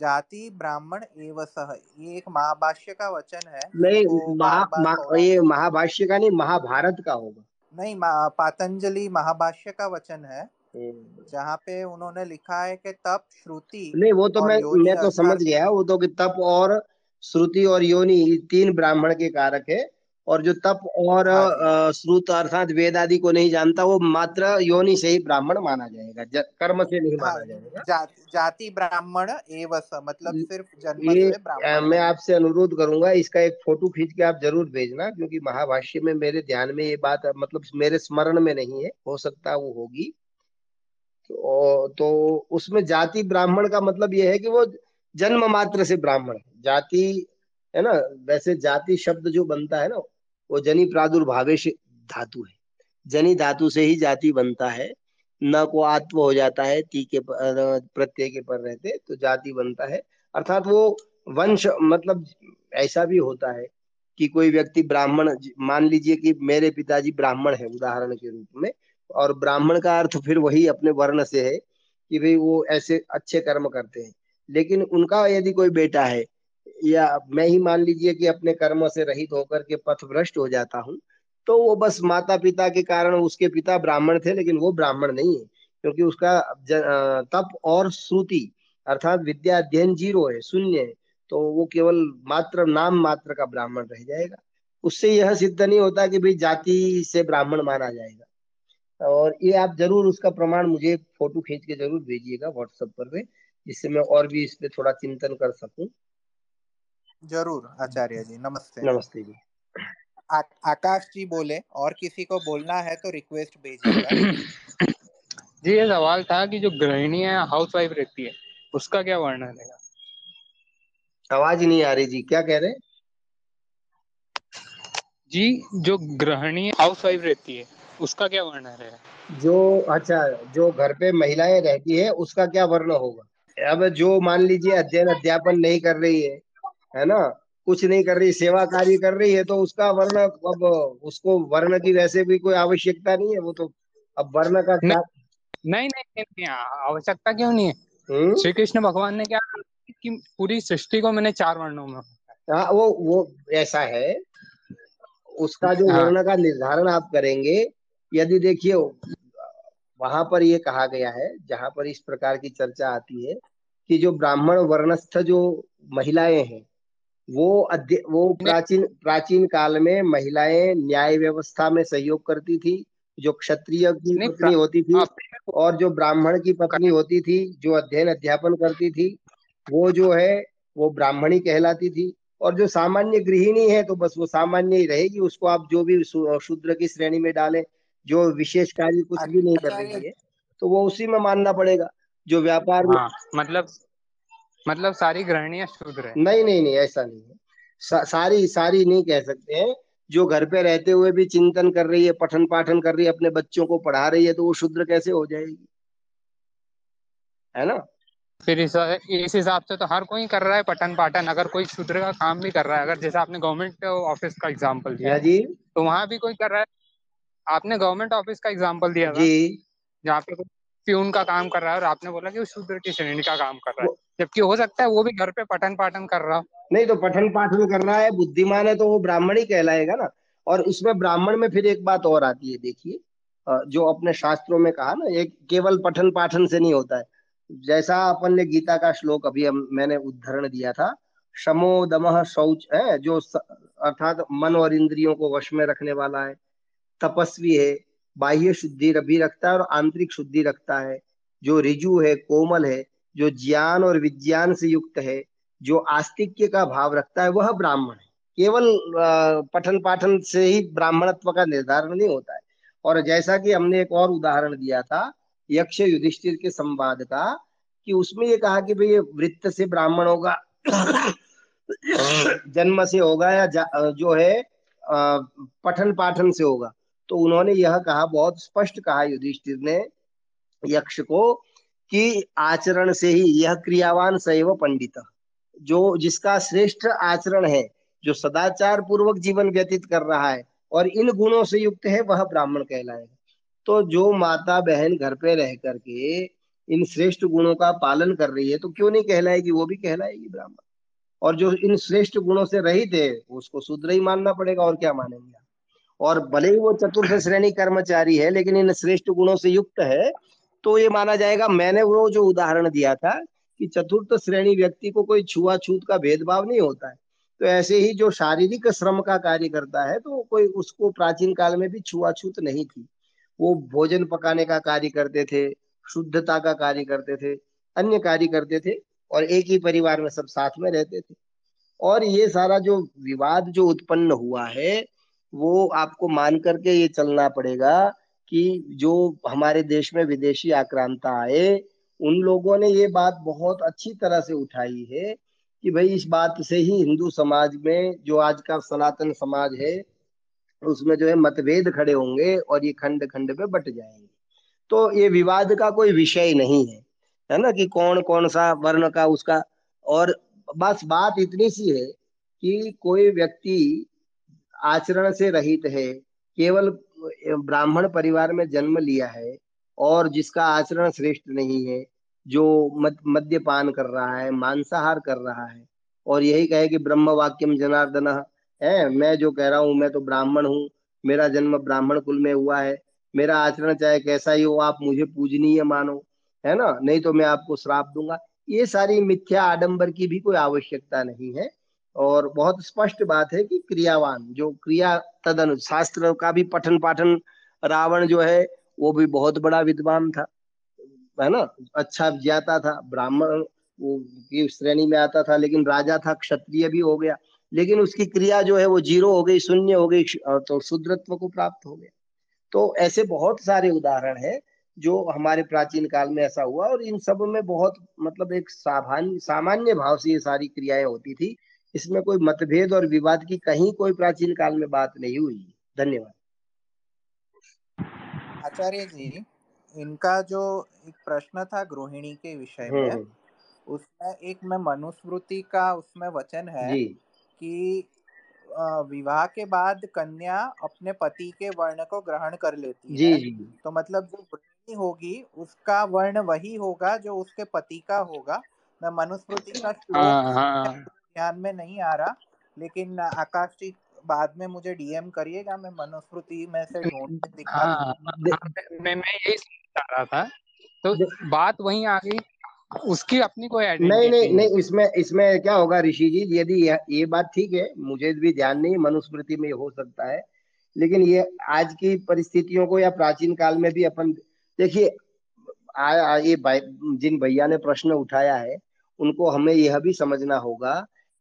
जाति ब्राह्मण एव सह ये एक महाभाष्य का वचन है। नहीं तो महा, महा, ये महाभाष्य का नहीं महाभारत का होगा। नहीं पातंजलि महाभाष्य का वचन है हम्म। जहाँ पे उन्होंने लिखा है कि तप श्रुति नहीं वो तो मैं मैं तो समझ गया वो तो कि तप और श्रुति और योनि तीन ब्राह्मण के कारक है। और जो तप और हाँ। श्रुत अर्थात वेद आदि को नहीं जानता वो मात्र योनि से ही ब्राह्मण माना जाएगा कर्म से नहीं हाँ, माना जाएगा। जा, जाति ब्राह्मण एवं मतलब सिर्फ़ जन्म से मैं आपसे अनुरोध करूँगा इसका एक फ़ोटो खींच के आप ज़रूर भेजना क्योंकि महाभाष्य में मेरे ध्यान में ये बात मतलब मेरे स्मरण में नहीं है हो सकता वो होगी। तो, तो उसमें जाति ब्राह्मण का मतलब ये है कि वो जन्म मात्र से ब्राह्मण है। जाति है ना वैसे जाति शब्द जो बनता है ना वो जनी प्रादुर्भावेश धातु है। जनी धातु से ही जाति बनता है। न को आत्व हो जाता है, ती के प्रत्यय के पर रहते तो जाति बनता है। अर्थात वो वंश मतलब ऐसा भी होता है कि कोई व्यक्ति ब्राह्मण मान लीजिए कि मेरे पिताजी ब्राह्मण है उदाहरण के रूप में, और ब्राह्मण का अर्थ फिर वही अपने वर्ण से है कि भाई वो ऐसे अच्छे कर्म करते हैं। लेकिन उनका यदि कोई बेटा है या मैं ही मान लीजिए कि अपने कर्म से रहित होकर के पथ भ्रष्ट हो जाता हूँ तो वो बस माता पिता के कारण उसके पिता ब्राह्मण थे, लेकिन वो ब्राह्मण नहीं है, क्योंकि उसका तप और श्रुति अर्थात विद्या अध्ययन ज़ीरो है, शून्य है तो वो केवल मात्र नाम मात्र का ब्राह्मण रह जाएगा। उससे यह सिद्ध नहीं होता कि भाई जाति से ब्राह्मण माना जाएगा। और ये आप ज़रूर उसका प्रमाण मुझे फ़ोटो खींच के ज़रूर भेजिएगा व्हाट्सएप पर जिससे मैं और भी इस पे थोड़ा चिंतन कर सकूँ। ज़रूर आचार्य जी नमस्ते। नमस्ते जी। आ, आकाश जी बोले और किसी को बोलना है तो रिक्वेस्ट भेजिएगा। [coughs] जी ये सवाल था कि जो गृहिणी है हाउस वाइफ रहती है उसका क्या वर्णन है? आवाज़ नहीं आ रही जी क्या कह रहे जी जो गृहिणी हाउस वाइफ रहती है उसका क्या वर्णन है? जो अच्छा जो घर पे महिलाएँ रहती है उसका क्या वर्ण होगा? अब जो मान लीजिए अध्ययन अध्यापन नहीं कर रही है है ना कुछ नहीं कर रही सेवा कार्य कर रही है तो उसका वर्ण अब उसको वर्ण की वैसे भी कोई आवश्यकता नहीं है वो तो अब वर्ण का क्या नहीं नहीं, नहीं आवश्यकता क्यों नहीं है हम्म? श्री कृष्ण भगवान ने क्या कि पूरी सृष्टि को मैंने चार वर्णों में हाँ वो वो ऐसा है उसका जो हाँ। वर्ण का निर्धारण आप करेंगे यदि देखिए वहाँ पर ये कहा गया है जहाँ पर इस प्रकार की चर्चा आती है कि जो ब्राह्मण वर्णस्थ जो महिलाएँ हैं वो अध्य वो प्राचीन प्राचीन काल में महिलाएँ न्याय व्यवस्था में सहयोग करती थी जो क्षत्रिय की पत्नी होती थी और जो ब्राह्मण की पत्नी होती थी जो अध्ययन अध्यापन करती थी वो जो है वो ब्राह्मणी कहलाती थी। और जो सामान्य गृहिणी है तो बस वो सामान्य ही रहेगी उसको आप जो भी शूद्र की श्रेणी में डालें जो विशेष कार्य कुछ भी नहीं कर रही है तो वो उसी में मानना पड़ेगा। जो व्यापार हाँ, मतलब मतलब सारी गृहणियाँ शूद्र है नहीं नहीं नहीं ऐसा नहीं है। सा, सारी सारी नहीं कह सकते हैं। जो घर पे रहते हुए भी चिंतन कर रही है पठन पाठन कर रही है अपने बच्चों को पढ़ा रही है तो वो शुद्र कैसे हो जाएगी? है ना? फिर इस इस हिसाब से तो हर कोई कर रहा है पठन पाठन अगर कोई शूद्र का काम भी कर रहा है। अगर जैसे आपने गवर्नमेंट ऑफ़िस का एग्ज़ाम्पल दिया। हाँ जी। तो वहाँ भी कोई कर रहा है। आपने गवर्नमेंट ऑफ़िस का एग्ज़ाम्पल दिया जी। जहाँ पे प्यून का काम कर रहा है और आपने बोला कि वो शूद्र की श्रेणी का काम कर रहा है। जबकि हो सकता है वो भी घर पे पठन पाठन कर रहा। हो नहीं तो पठन पाठन कर रहा है बुद्धिमान है तो वो ब्राह्मण ही कहलाएगा ना। और उसमें ब्राह्मण में फिर एक बात और आती है देखिए जो अपने शास्त्रों में कहा ना एक केवल पठन पाठन से नहीं होता है। जैसा अपन ने गीता का श्लोक अभी हम मैंने उदाहरण दिया था शमो दमह शौच है जो अर्थात मन और इंद्रियों को वश में रखने वाला है तपस्वी है बाह्य शुद्धि भी रखता है और आंतरिक शुद्धि रखता है। जो रिजु है, कोमल है, जो ज्ञान और विज्ञान से युक्त है, जो आस्तिक्य का भाव रखता है, वह ब्राह्मण है। केवल पठन पाठन से ही ब्राह्मणत्व का निर्धारण नहीं होता है। और जैसा कि हमने एक और उदाहरण दिया था, यक्ष युधिष्ठिर के संवाद का, कि उसमें ये कहा कि भाई ये वृत्त से ब्राह्मण होगा, जन्म से होगा या जो है पठन पाठन से होगा। तो उन्होंने यह कहा, बहुत स्पष्ट कहा युधिष्ठिर ने यक्ष को कि आचरण से ही यह क्रियावान सैव पंडित। जो जिसका श्रेष्ठ आचरण है, जो सदाचार पूर्वक जीवन व्यतीत कर रहा है और इन गुणों से युक्त है, वह ब्राह्मण कहलाएगा तो जो माता बहन घर पे रह करके इन श्रेष्ठ गुणों का पालन कर रही है तो क्यों नहीं कहलाएगी? वो भी कहलाएगी ब्राह्मण। और जो इन श्रेष्ठ गुणों से रहित है, उसको शूद्र ही मानना पड़ेगा, और क्या मानेंगे और भले ही वो चतुर्थ श्रेणी कर्मचारी है, लेकिन इन श्रेष्ठ गुणों से युक्त है तो ये माना जाएगा, मैंने वो जो उदाहरण दिया था कि चतुर्थ श्रेणी व्यक्ति को कोई छुआछूत का भेदभाव नहीं होता है। तो ऐसे ही जो शारीरिक श्रम का कार्य करता है तो कोई उसको प्राचीन काल में भी छुआछूत नहीं थी। वो भोजन पकाने का कार्य करते थे, शुद्धता का कार्य करते थे, अन्य कार्य करते थे और एक ही परिवार में सब साथ में रहते थे। और ये सारा जो विवाद जो उत्पन्न हुआ है वो आपको मान करके ये चलना पड़ेगा कि जो हमारे देश में विदेशी आक्रांता आए, उन लोगों ने ये बात बहुत अच्छी तरह से उठाई है कि भाई इस बात से ही हिंदू समाज में जो आज का सनातन समाज है, उसमें जो है मतभेद खड़े होंगे और ये खंड खंड पे बट जाएँगे। तो ये विवाद का कोई विषय नहीं है है ना कि कौन कौन सा वर्ण का उसका, और बस बात इतनी सी है कि कोई व्यक्ति आचरण से रहित है, केवल ब्राह्मण परिवार में जन्म लिया है और जिसका आचरण श्रेष्ठ नहीं है, जो मद्यपान कर रहा है, मांसाहार कर रहा है, और यही कहे कि ब्रह्म वाक्यम जनार्दन, है, मैं जो कह रहा हूँ, मैं तो ब्राह्मण हूँ, मेरा जन्म ब्राह्मण कुल में हुआ है, मेरा आचरण चाहे कैसा ही हो, आप मुझे पूजनीय मानो, है ना? नहीं तो मैं आपको श्राप दूँगा। ये सारी मिथ्या आडंबर की भी कोई आवश्यकता नहीं है। और बहुत स्पष्ट बात है कि क्रियावान, जो क्रिया तदनु शास्त्र का भी पठन पाठन रावण जो है, वो भी बहुत बड़ा विद्वान था, है ना? अच्छा जाता था, ब्राह्मण की श्रेणी में आता था, लेकिन राजा था, क्षत्रिय भी हो गया। लेकिन उसकी क्रिया जो है, वो ज़ीरो हो गई, शून्य हो गई तो शुद्रत्व को प्राप्त हो गया। तो ऐसे बहुत सारे उदाहरण है, जो हमारे प्राचीन काल में ऐसा हुआ, और इन सब में बहुत मतलब एक सामान्य भाव से ये सारी क्रियाएँ होती थी। इसमें कोई मतभेद और विवाद की कहीं कोई प्राचीन काल में बात नहीं हुई धन्यवाद आचार्य जी इनका जो एक प्रश्न था गृहिणी के विषय में हम्म। उसमें एक में मनुस्मृति का उसमें वचन है कि विवाह के बाद कन्या अपने पति के वर्ण को ग्रहण कर लेती जी, है जी. तो मतलब जो गृहिणी होगी उसका वर्ण वही होगा जो उसके पति का होगा मैं मनुस्मृति का हाँ। ध्यान में नहीं आ रहा लेकिन आकाश जी बाद में मुझे डीएम करिएगा मैं मनुस्मृति में से ढूंढ दिखा हाँ, मैं मैं यही चाह रहा था। तो बात वहीं आ गई उसकी अपनी कोई नहीं नहीं नहीं इसमें इसमें क्या होगा ऋषि जी यदि ये बात ठीक है मुझे भी ध्यान नहीं मनुस्मृति में हो सकता है लेकिन ये आज की परिस्थितियों को या प्राचीन काल में भी अपन देखिए ये जिन भैया ने प्रश्न उठाया है उनको हमें यह भी समझना होगा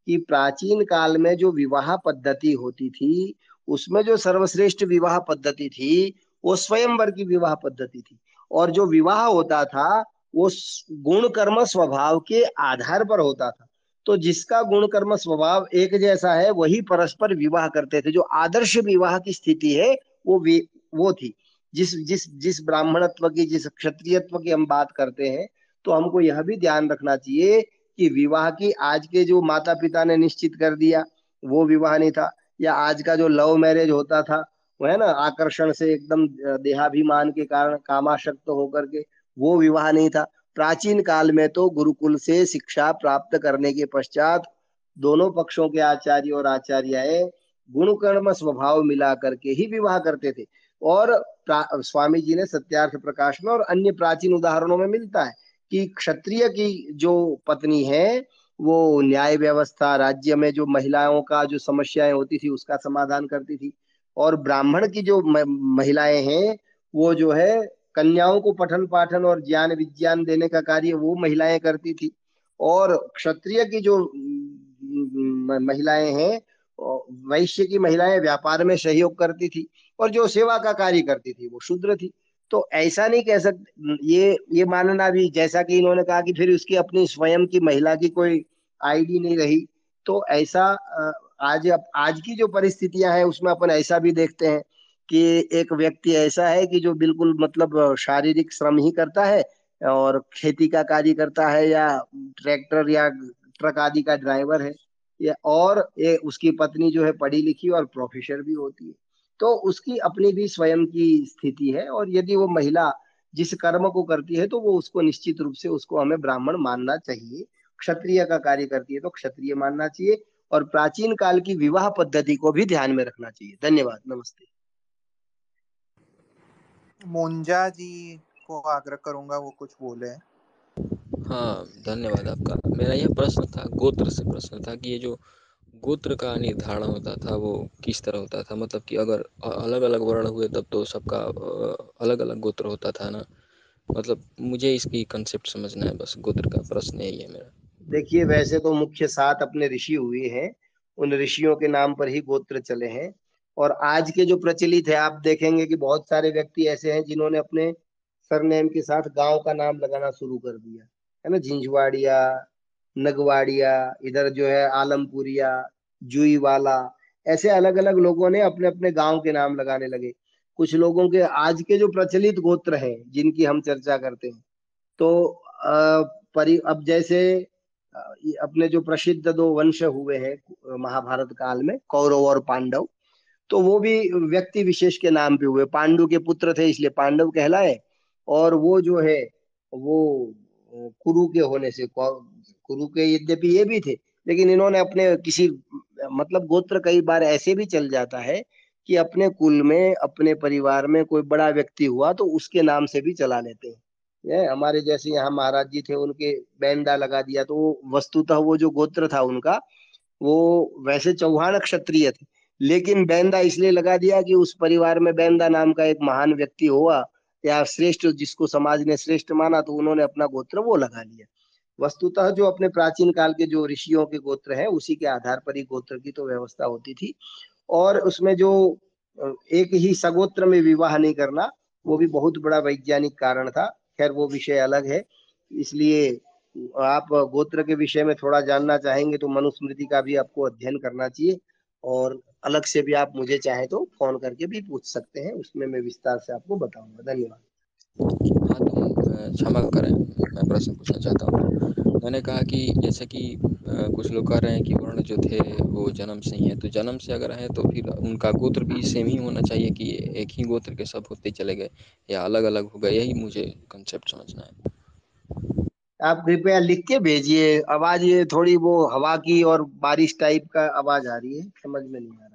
कि प्राचीन काल में जो विवाह पद्धति होती थी, उसमें जो सर्वश्रेष्ठ विवाह पद्धति थी, वो स्वयंवर की विवाह पद्धति थी। और जो विवाह होता था, वो गुण कर्म स्वभाव के आधार पर होता था। तो जिसका गुण कर्म स्वभाव एक जैसा है, वही परस्पर विवाह करते थे। जो आदर्श विवाह की स्थिति है वो वो थी। जिस जिस जिस ब्राह्मणत्व की, जिस क्षत्रियत्व की हम बात करते हैं तो हमको यह भी ध्यान रखना चाहिए कि विवाह की आज के जो माता पिता ने निश्चित कर दिया, वो विवाह नहीं था। या आज का जो लव मैरिज होता था, वो है ना, आकर्षण से एकदम देहाभिमान के कारण कामाशक्त होकर के वो विवाह नहीं था। प्राचीन काल में तो गुरुकुल से शिक्षा प्राप्त करने के पश्चात दोनों पक्षों के आचार्य और आचार्य गुण कर्म स्वभाव मिला करके ही विवाह करते थे। और स्वामी जी ने सत्यार्थ प्रकाश में और अन्य प्राचीन उदाहरणों में मिलता है। कि क्षत्रिय की जो पत्नी है, वो न्याय व्यवस्था, राज्य में जो महिलाओं का जो समस्याएँ होती थी, उसका समाधान करती थी। और ब्राह्मण की जो महिलाएँ हैं, वो जो है, कन्याओं को पठन पाठन और ज्ञान विज्ञान देने का कार्य वो महिलाएँ करती थी। और क्षत्रिय की जो महिलाएँ हैं वैश्य की महिलाएँ व्यापार में सहयोग करती थी और जो सेवा का कार्य करती थी, वो शूद्र थी। तो ऐसा नहीं कह सकते ये ये मानना भी जैसा कि इन्होंने कहा कि फिर उसकी अपनी स्वयं की महिला की कोई आईडी नहीं रही। तो ऐसा आज आज की जो परिस्थितियाँ हैं, उसमें अपन ऐसा भी देखते हैं कि एक व्यक्ति ऐसा है कि जो बिल्कुल मतलब शारीरिक श्रम ही करता है और खेती का कार्य करता है या ट्रैक्टर या ट्रक आदि का ड्राइवर है। या, और ये उसकी पत्नी जो है पढ़ी लिखी और प्रोफेसर भी होती है। तो उसकी अपनी भी स्वयं की स्थिति है और यदि वो महिला जिस कर्म को करती है तो वो उसको निश्चित रूप से उसको हमें ब्राह्मण मानना चाहिए। क्षत्रिय का कार्य करती है तो क्षत्रिय मानना चाहिए और प्राचीन काल की विवाह पद्धति को भी ध्यान में रखना चाहिए। धन्यवाद नमस्ते। मुंजा जी को आग्रह करूँगा वो कुछ बोले। हाँ धन्यवाद आपका। मेरा यह प्रश्न था गोत्र से प्रश्न था कि ये जो गोत्र का निर्धारण होता था, वो किस तरह होता था? मतलब कि अगर अलग अलग वर्ण हुए, तब तो सबका अलग अलग गोत्र होता था ना? मतलब मुझे इसकी कंसेप्ट समझना है, बस गोत्र का प्रश्न यही है मेरा। देखिए, वैसे तो मुख्य सात अपने ऋषि हुए हैं, उन ऋषियों के नाम पर ही गोत्र चले हैं। और आज के जो प्रचलित है, आप देखेंगे कि बहुत सारे व्यक्ति ऐसे हैं जिन्होंने अपने सरनेम के साथ गाँव का नाम लगाना शुरू कर दिया। है ना? झिंझवाड़िया नगवाड़िया, इधर जो है आलमपुरिया जुई वाला ऐसे अलग अलग लोगों ने अपने अपने गाँव के नाम लगाने लगे। कुछ लोगों के आज के जो प्रचलित गोत्र हैं, जिनकी हम चर्चा करते हैं तो परि, अब जैसे अपने जो प्रसिद्ध दो वंश हुए हैं, महाभारत काल में, कौरव और पांडव तो वो भी व्यक्ति विशेष के नाम पे हुए। पांडु के पुत्र थे, इसलिए पांडव कहलाए, और वो जो है, वो, कुरु के होने से कुरु के यद्यपि ये भी थे, लेकिन इन्होंने अपने किसी मतलब गोत्र कई बार ऐसे भी चल जाता है कि अपने कुल में, अपने परिवार में कोई बड़ा व्यक्ति हुआ तो उसके नाम से भी चला लेते हैं। ये हमारे जैसे यहाँ महाराज जी थे, उनके बैंदा लगा दिया तो वस्तुतः वो जो गोत्र था उनका, वो वैसे चौहान क्षत्रिय थे, लेकिन बैंदा इसलिए लगा दिया कि उस परिवार में बैंदा नाम का एक महान व्यक्ति हुआ, या श्रेष्ठ जिसको समाज ने श्रेष्ठ माना तो उन्होंने अपना गोत्र वो लगा लिया। वस्तुतः जो अपने प्राचीन काल के जो ऋषियों के गोत्र हैं, उसी के आधार पर ही गोत्र की तो व्यवस्था होती थी। और उसमें जो एक ही सगोत्र में विवाह नहीं करना, वो भी बहुत बड़ा वैज्ञानिक कारण था। खैर, वो विषय अलग है। इसलिए आप गोत्र के विषय में थोड़ा जानना चाहेंगे तो मनुस्मृति का भी आपको अध्ययन करना चाहिए। और अलग से भी आप मुझे चाहे तो फ़ोन करके भी पूछ सकते हैं, उसमें मैं विस्तार से आपको बताऊँगा। धन्यवाद। हाँ क्षमा करें। मैं प्रश्न पूछना चाहता हूँ। मैंने कहा कि जैसे कि कुछ लोग कह रहे हैं कि वर्ण जो थे, वो जन्म से ही है। तो जन्म से अगर है तो फिर उनका गोत्र भी सेम ही होना चाहिए कि एक ही गोत्र के सब होते चले गए या अलग अलग हो गए? यही मुझे कंसेप्ट समझना है। आप कृपया लिख के भेजिए। आवाज़ ये थोड़ी वो हवा की और बारिश टाइप का आवाज़ आ रही है। समझ में नहीं आ रहा।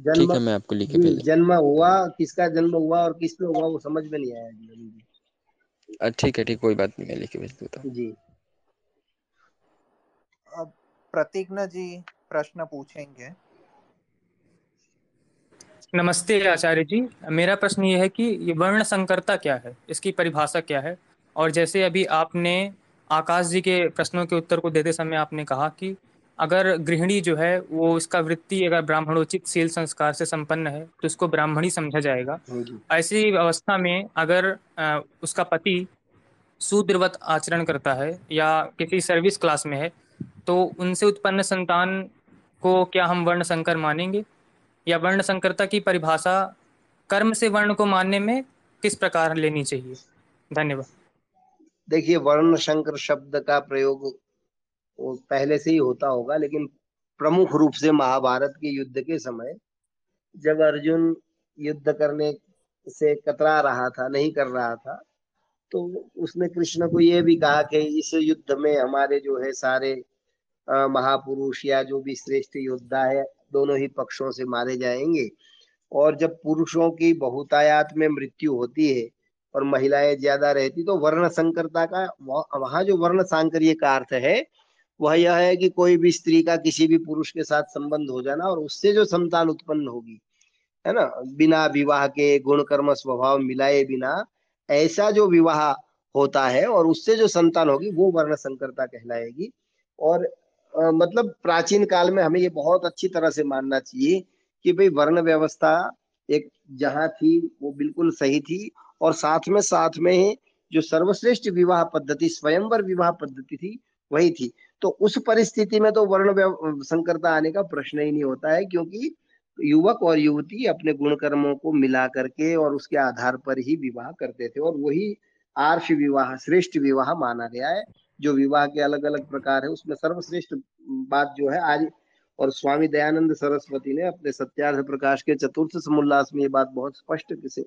जन्म है मैं आपको लिख के जन्म हुआ किसका जन्म हुआ और किस पे हुआ वो समझ में नहीं आया ठीक है ठीक कोई बात नहीं मैं लिख के भेज देता हूँ। जी। अब प्रतीग्न जी प्रश्न पूछेंगे। नमस्ते आचार्य जी। मेरा प्रश्न ये है कि ये वर्ण संकरता क्या है? इसकी परिभाषा क्या है? और जैसे अभी आपने आकाश जी के प्रश्नों के उत्तर को देते समय आपने कहा कि अगर गृहिणी जो है वो इसका वृत्ति अगर ब्राह्मणोचित शील संस्कार से संपन्न है तो उसको ब्राह्मणी समझा जाएगा। ऐसी अवस्था में अगर उसका पति शूद्रवत आचरण करता है या किसी सर्विस क्लास में है तो उनसे उत्पन्न संतान को क्या हम वर्ण संकर मानेंगे? या वर्ण संकरता की परिभाषा कर्म से वर्ण को मानने में किस प्रकार लेनी चाहिए? धन्यवाद। देखिए वर्ण शंकर शब्द का प्रयोग पहले से ही होता होगा, लेकिन प्रमुख रूप से महाभारत के युद्ध के समय जब अर्जुन युद्ध करने से कतरा रहा था, नहीं कर रहा था तो उसने कृष्ण को यह भी कहा कि इस युद्ध में हमारे जो है सारे महापुरुष या जो भी श्रेष्ठ योद्धा है, दोनों ही पक्षों से मारे जाएँगे। और जब पुरुषों की बहुतायात में मृत्यु होती है और महिलाएँ ज़्यादा रहती तो वर्ण संकरता का, वहाँ जो वर्ण सांकर्य का अर्थ है वह यह है कि कोई भी स्त्री का किसी भी पुरुष के साथ संबंध हो जाना और उससे जो संतान उत्पन्न होगी है ना? बिना विवाह के गुण कर्म स्वभाव मिलाए बिना ऐसा जो विवाह होता है और उससे जो संतान होगी वो वर्ण संकरता कहलाएगी। और आ, मतलब प्राचीन काल में हमें ये बहुत अच्छी तरह से मानना चाहिए कि भाई वर्ण व्यवस्था एक जहाँ थी वो बिल्कुल सही थी और साथ में साथ में जो सर्वश्रेष्ठ विवाह पद्धति स्वयंवर विवाह पद्धति थी वही थी। तो उस परिस्थिति में तो वर्ण संकरता आने का प्रश्न ही नहीं होता है, क्योंकि युवक और युवती अपने गुण कर्मों को मिला करके और उसके आधार पर ही विवाह करते थे और वही आर्ष विवाह, श्रेष्ठ विवाह माना गया है। जो विवाह के अलग अलग प्रकार है, उसमें सर्वश्रेष्ठ बात जो है, आज और स्वामी दयानंद सरस्वती ने अपने सत्यार्थ प्रकाश के चतुर्थ समोल्लास में ये बात बहुत स्पष्ट से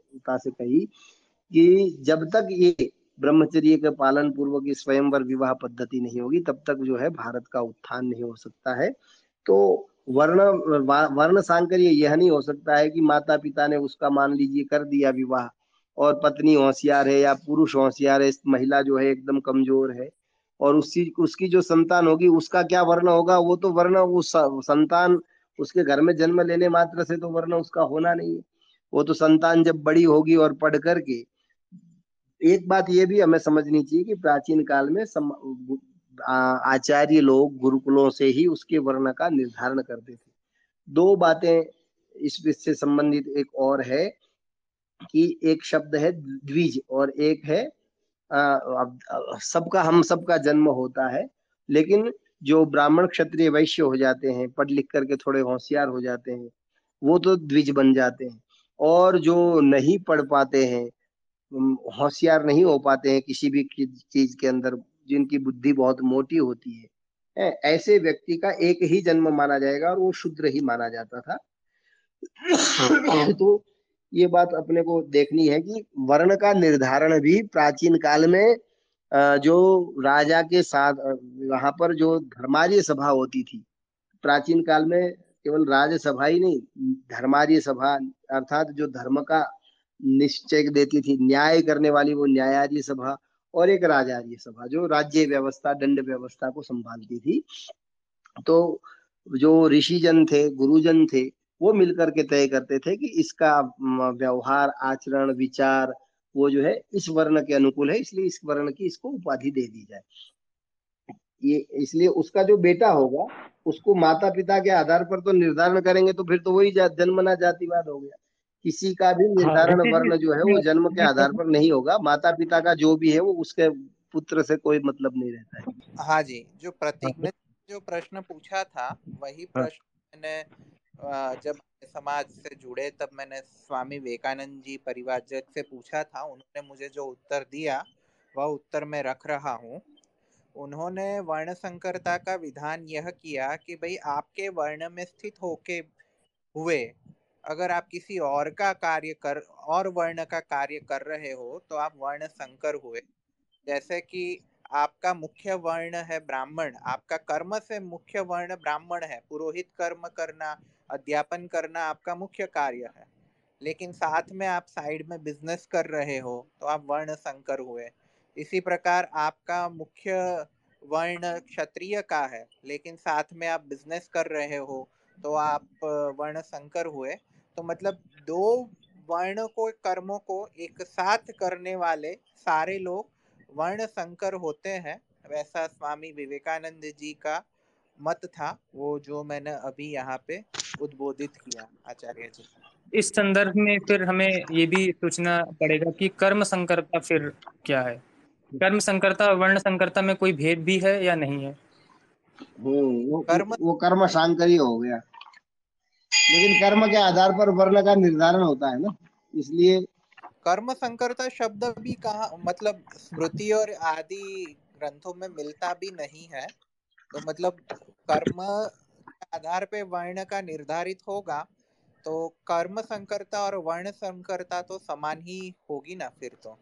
कही कि जब तक ये ब्रह्मचर्य के पालन पूर्वक स्वयंवर विवाह पद्धति नहीं होगी, तब तक जो है भारत का उत्थान नहीं हो सकता है। तो वर्ण वर्ण सांकर्य यह नहीं हो सकता है कि माता पिता ने उसका मान लीजिए कर दिया विवाह, और पत्नी होशियार है या पुरुष होशियार है, महिला जो है एकदम कमज़ोर है, और उसी, उसकी जो संतान होगी, उसका क्या वर्ण होगा? वो तो वर्ण उस संतान उसके घर में जन्म लेने मात्र से तो वर्ण उसका होना नहीं है। वो तो संतान जब बड़ी होगी और पढ़ करके एक बात ये भी हमें समझनी चाहिए कि प्राचीन काल में सम, आचार्य लोग गुरुकुलों से ही उसके वर्ण का निर्धारण करते थे। दो बातें इस से संबंधित एक और है कि एक शब्द है द्विज और एक है सबका हम सबका जन्म होता है लेकिन जो ब्राह्मण क्षत्रिय वैश्य हो जाते हैं पढ़ लिख करके थोड़े होशियार हो जाते हैं वो तो द्विज बन जाते हैं। और जो नहीं पढ़ पाते हैं होशियार नहीं हो पाते हैं किसी भी चीज़ के अंदर, जिनकी बुद्धि बहुत मोटी होती है। ऐसे व्यक्ति का एक ही जन्म माना जाएगा और वो शुद्र ही माना जाता था। तो ये बात अपने को देखनी है कि वर्ण का निर्धारण भी प्राचीन काल में जो राजा के साथ वहाँ पर जो धर्मार्य सभा होती थी, प्राचीन काल में केवल राजसभा ही नहीं, धर्मार्य सभा, अर्थात जो धर्म का निश्चय देती थी। न्याय करने वाली वो न्यायार्य सभा और एक राजार्य सभा, जो राज्य व्यवस्था, दंड व्यवस्था को संभालती थी। तो जो ऋषिजन थे, गुरुजन थे, वो मिलकर के तय करते थे कि इसका व्यवहार, आचरण, विचार, वो जो है, इस वर्ण के अनुकूल है, इसलिए इस वर्ण की इसको उपाधि दे दी जाए। ये इसलिए उसका जो बेटा होगा, उसको माता पिता के आधार पर तो निर्धारण करेंगे तो फिर तो वही जन्मना जातिवाद हो गया। किसी का भी हाँ, निर्धारण हाँ, वर्ण जो है वो जन्म के आधार पर नहीं होगा। माता पिता का जो भी है वो उसके पुत्र से कोई मतलब नहीं रहता है। हाँ जी जो प्रतीक ने जो प्रश्न पूछा था वही हाँ। प्रश्न मैंने जब समाज से जुड़े तब मैंने स्वामी विवेकानंद जी परिवारजक से पूछा था। उन्होंने मुझे जो उत्तर दिया वह उत्तर मैं रख रहा हूँ। उन्होंने वर्ण संकरता का विधान यह किया कि भाई आपके वर्ण में स्थित होके हुए अगर आप किसी और का कार्य कर, और वर्ण का कार्य कर रहे हो तो आप वर्ण संकर हुए। जैसे कि आपका मुख्य वर्ण है ब्राह्मण, आपका कर्म से मुख्य वर्ण ब्राह्मण है, पुरोहित कर्म करना, अध्यापन करना आपका मुख्य कार्य है। लेकिन साथ में आप साइड में बिज़नेस कर रहे हो तो आप वर्ण संकर हुए। इसी प्रकार आपका मुख्य वर्ण क्षत्रिय का है, लेकिन साथ में आप बिज़नेस कर रहे हो तो आप वर्ण संकर हुए। तो मतलब दो वर्ण को कर्मों को एक साथ करने वाले सारे लोग वर्ण संकर होते हैं। वैसा स्वामी विवेकानंद जी का मत था वो जो मैंने अभी यहाँ पे उद्बोधित किया आचार्य जी। इस संदर्भ में फिर हमें ये भी सोचना पड़ेगा कि कर्म संकरता फिर क्या है? कर्म संकरता वर्ण संकरता में कोई भेद भी है या नहीं है? हम्म, वो कर्म वो कर्म सांकरी हो गया। लेकिन कर्म के आधार पर वर्ण का निर्धारण होता है ना इसलिए कर्म संकरता शब्द भी कहा मतलब स्मृति और आदि ग्रंथों में मिलता भी नहीं है तो मतलब कर्म आधार पे वर्ण का निर्धारित होगा तो कर्म संकरता और वर्ण संकरता तो समान ही होगी ना फिर तो?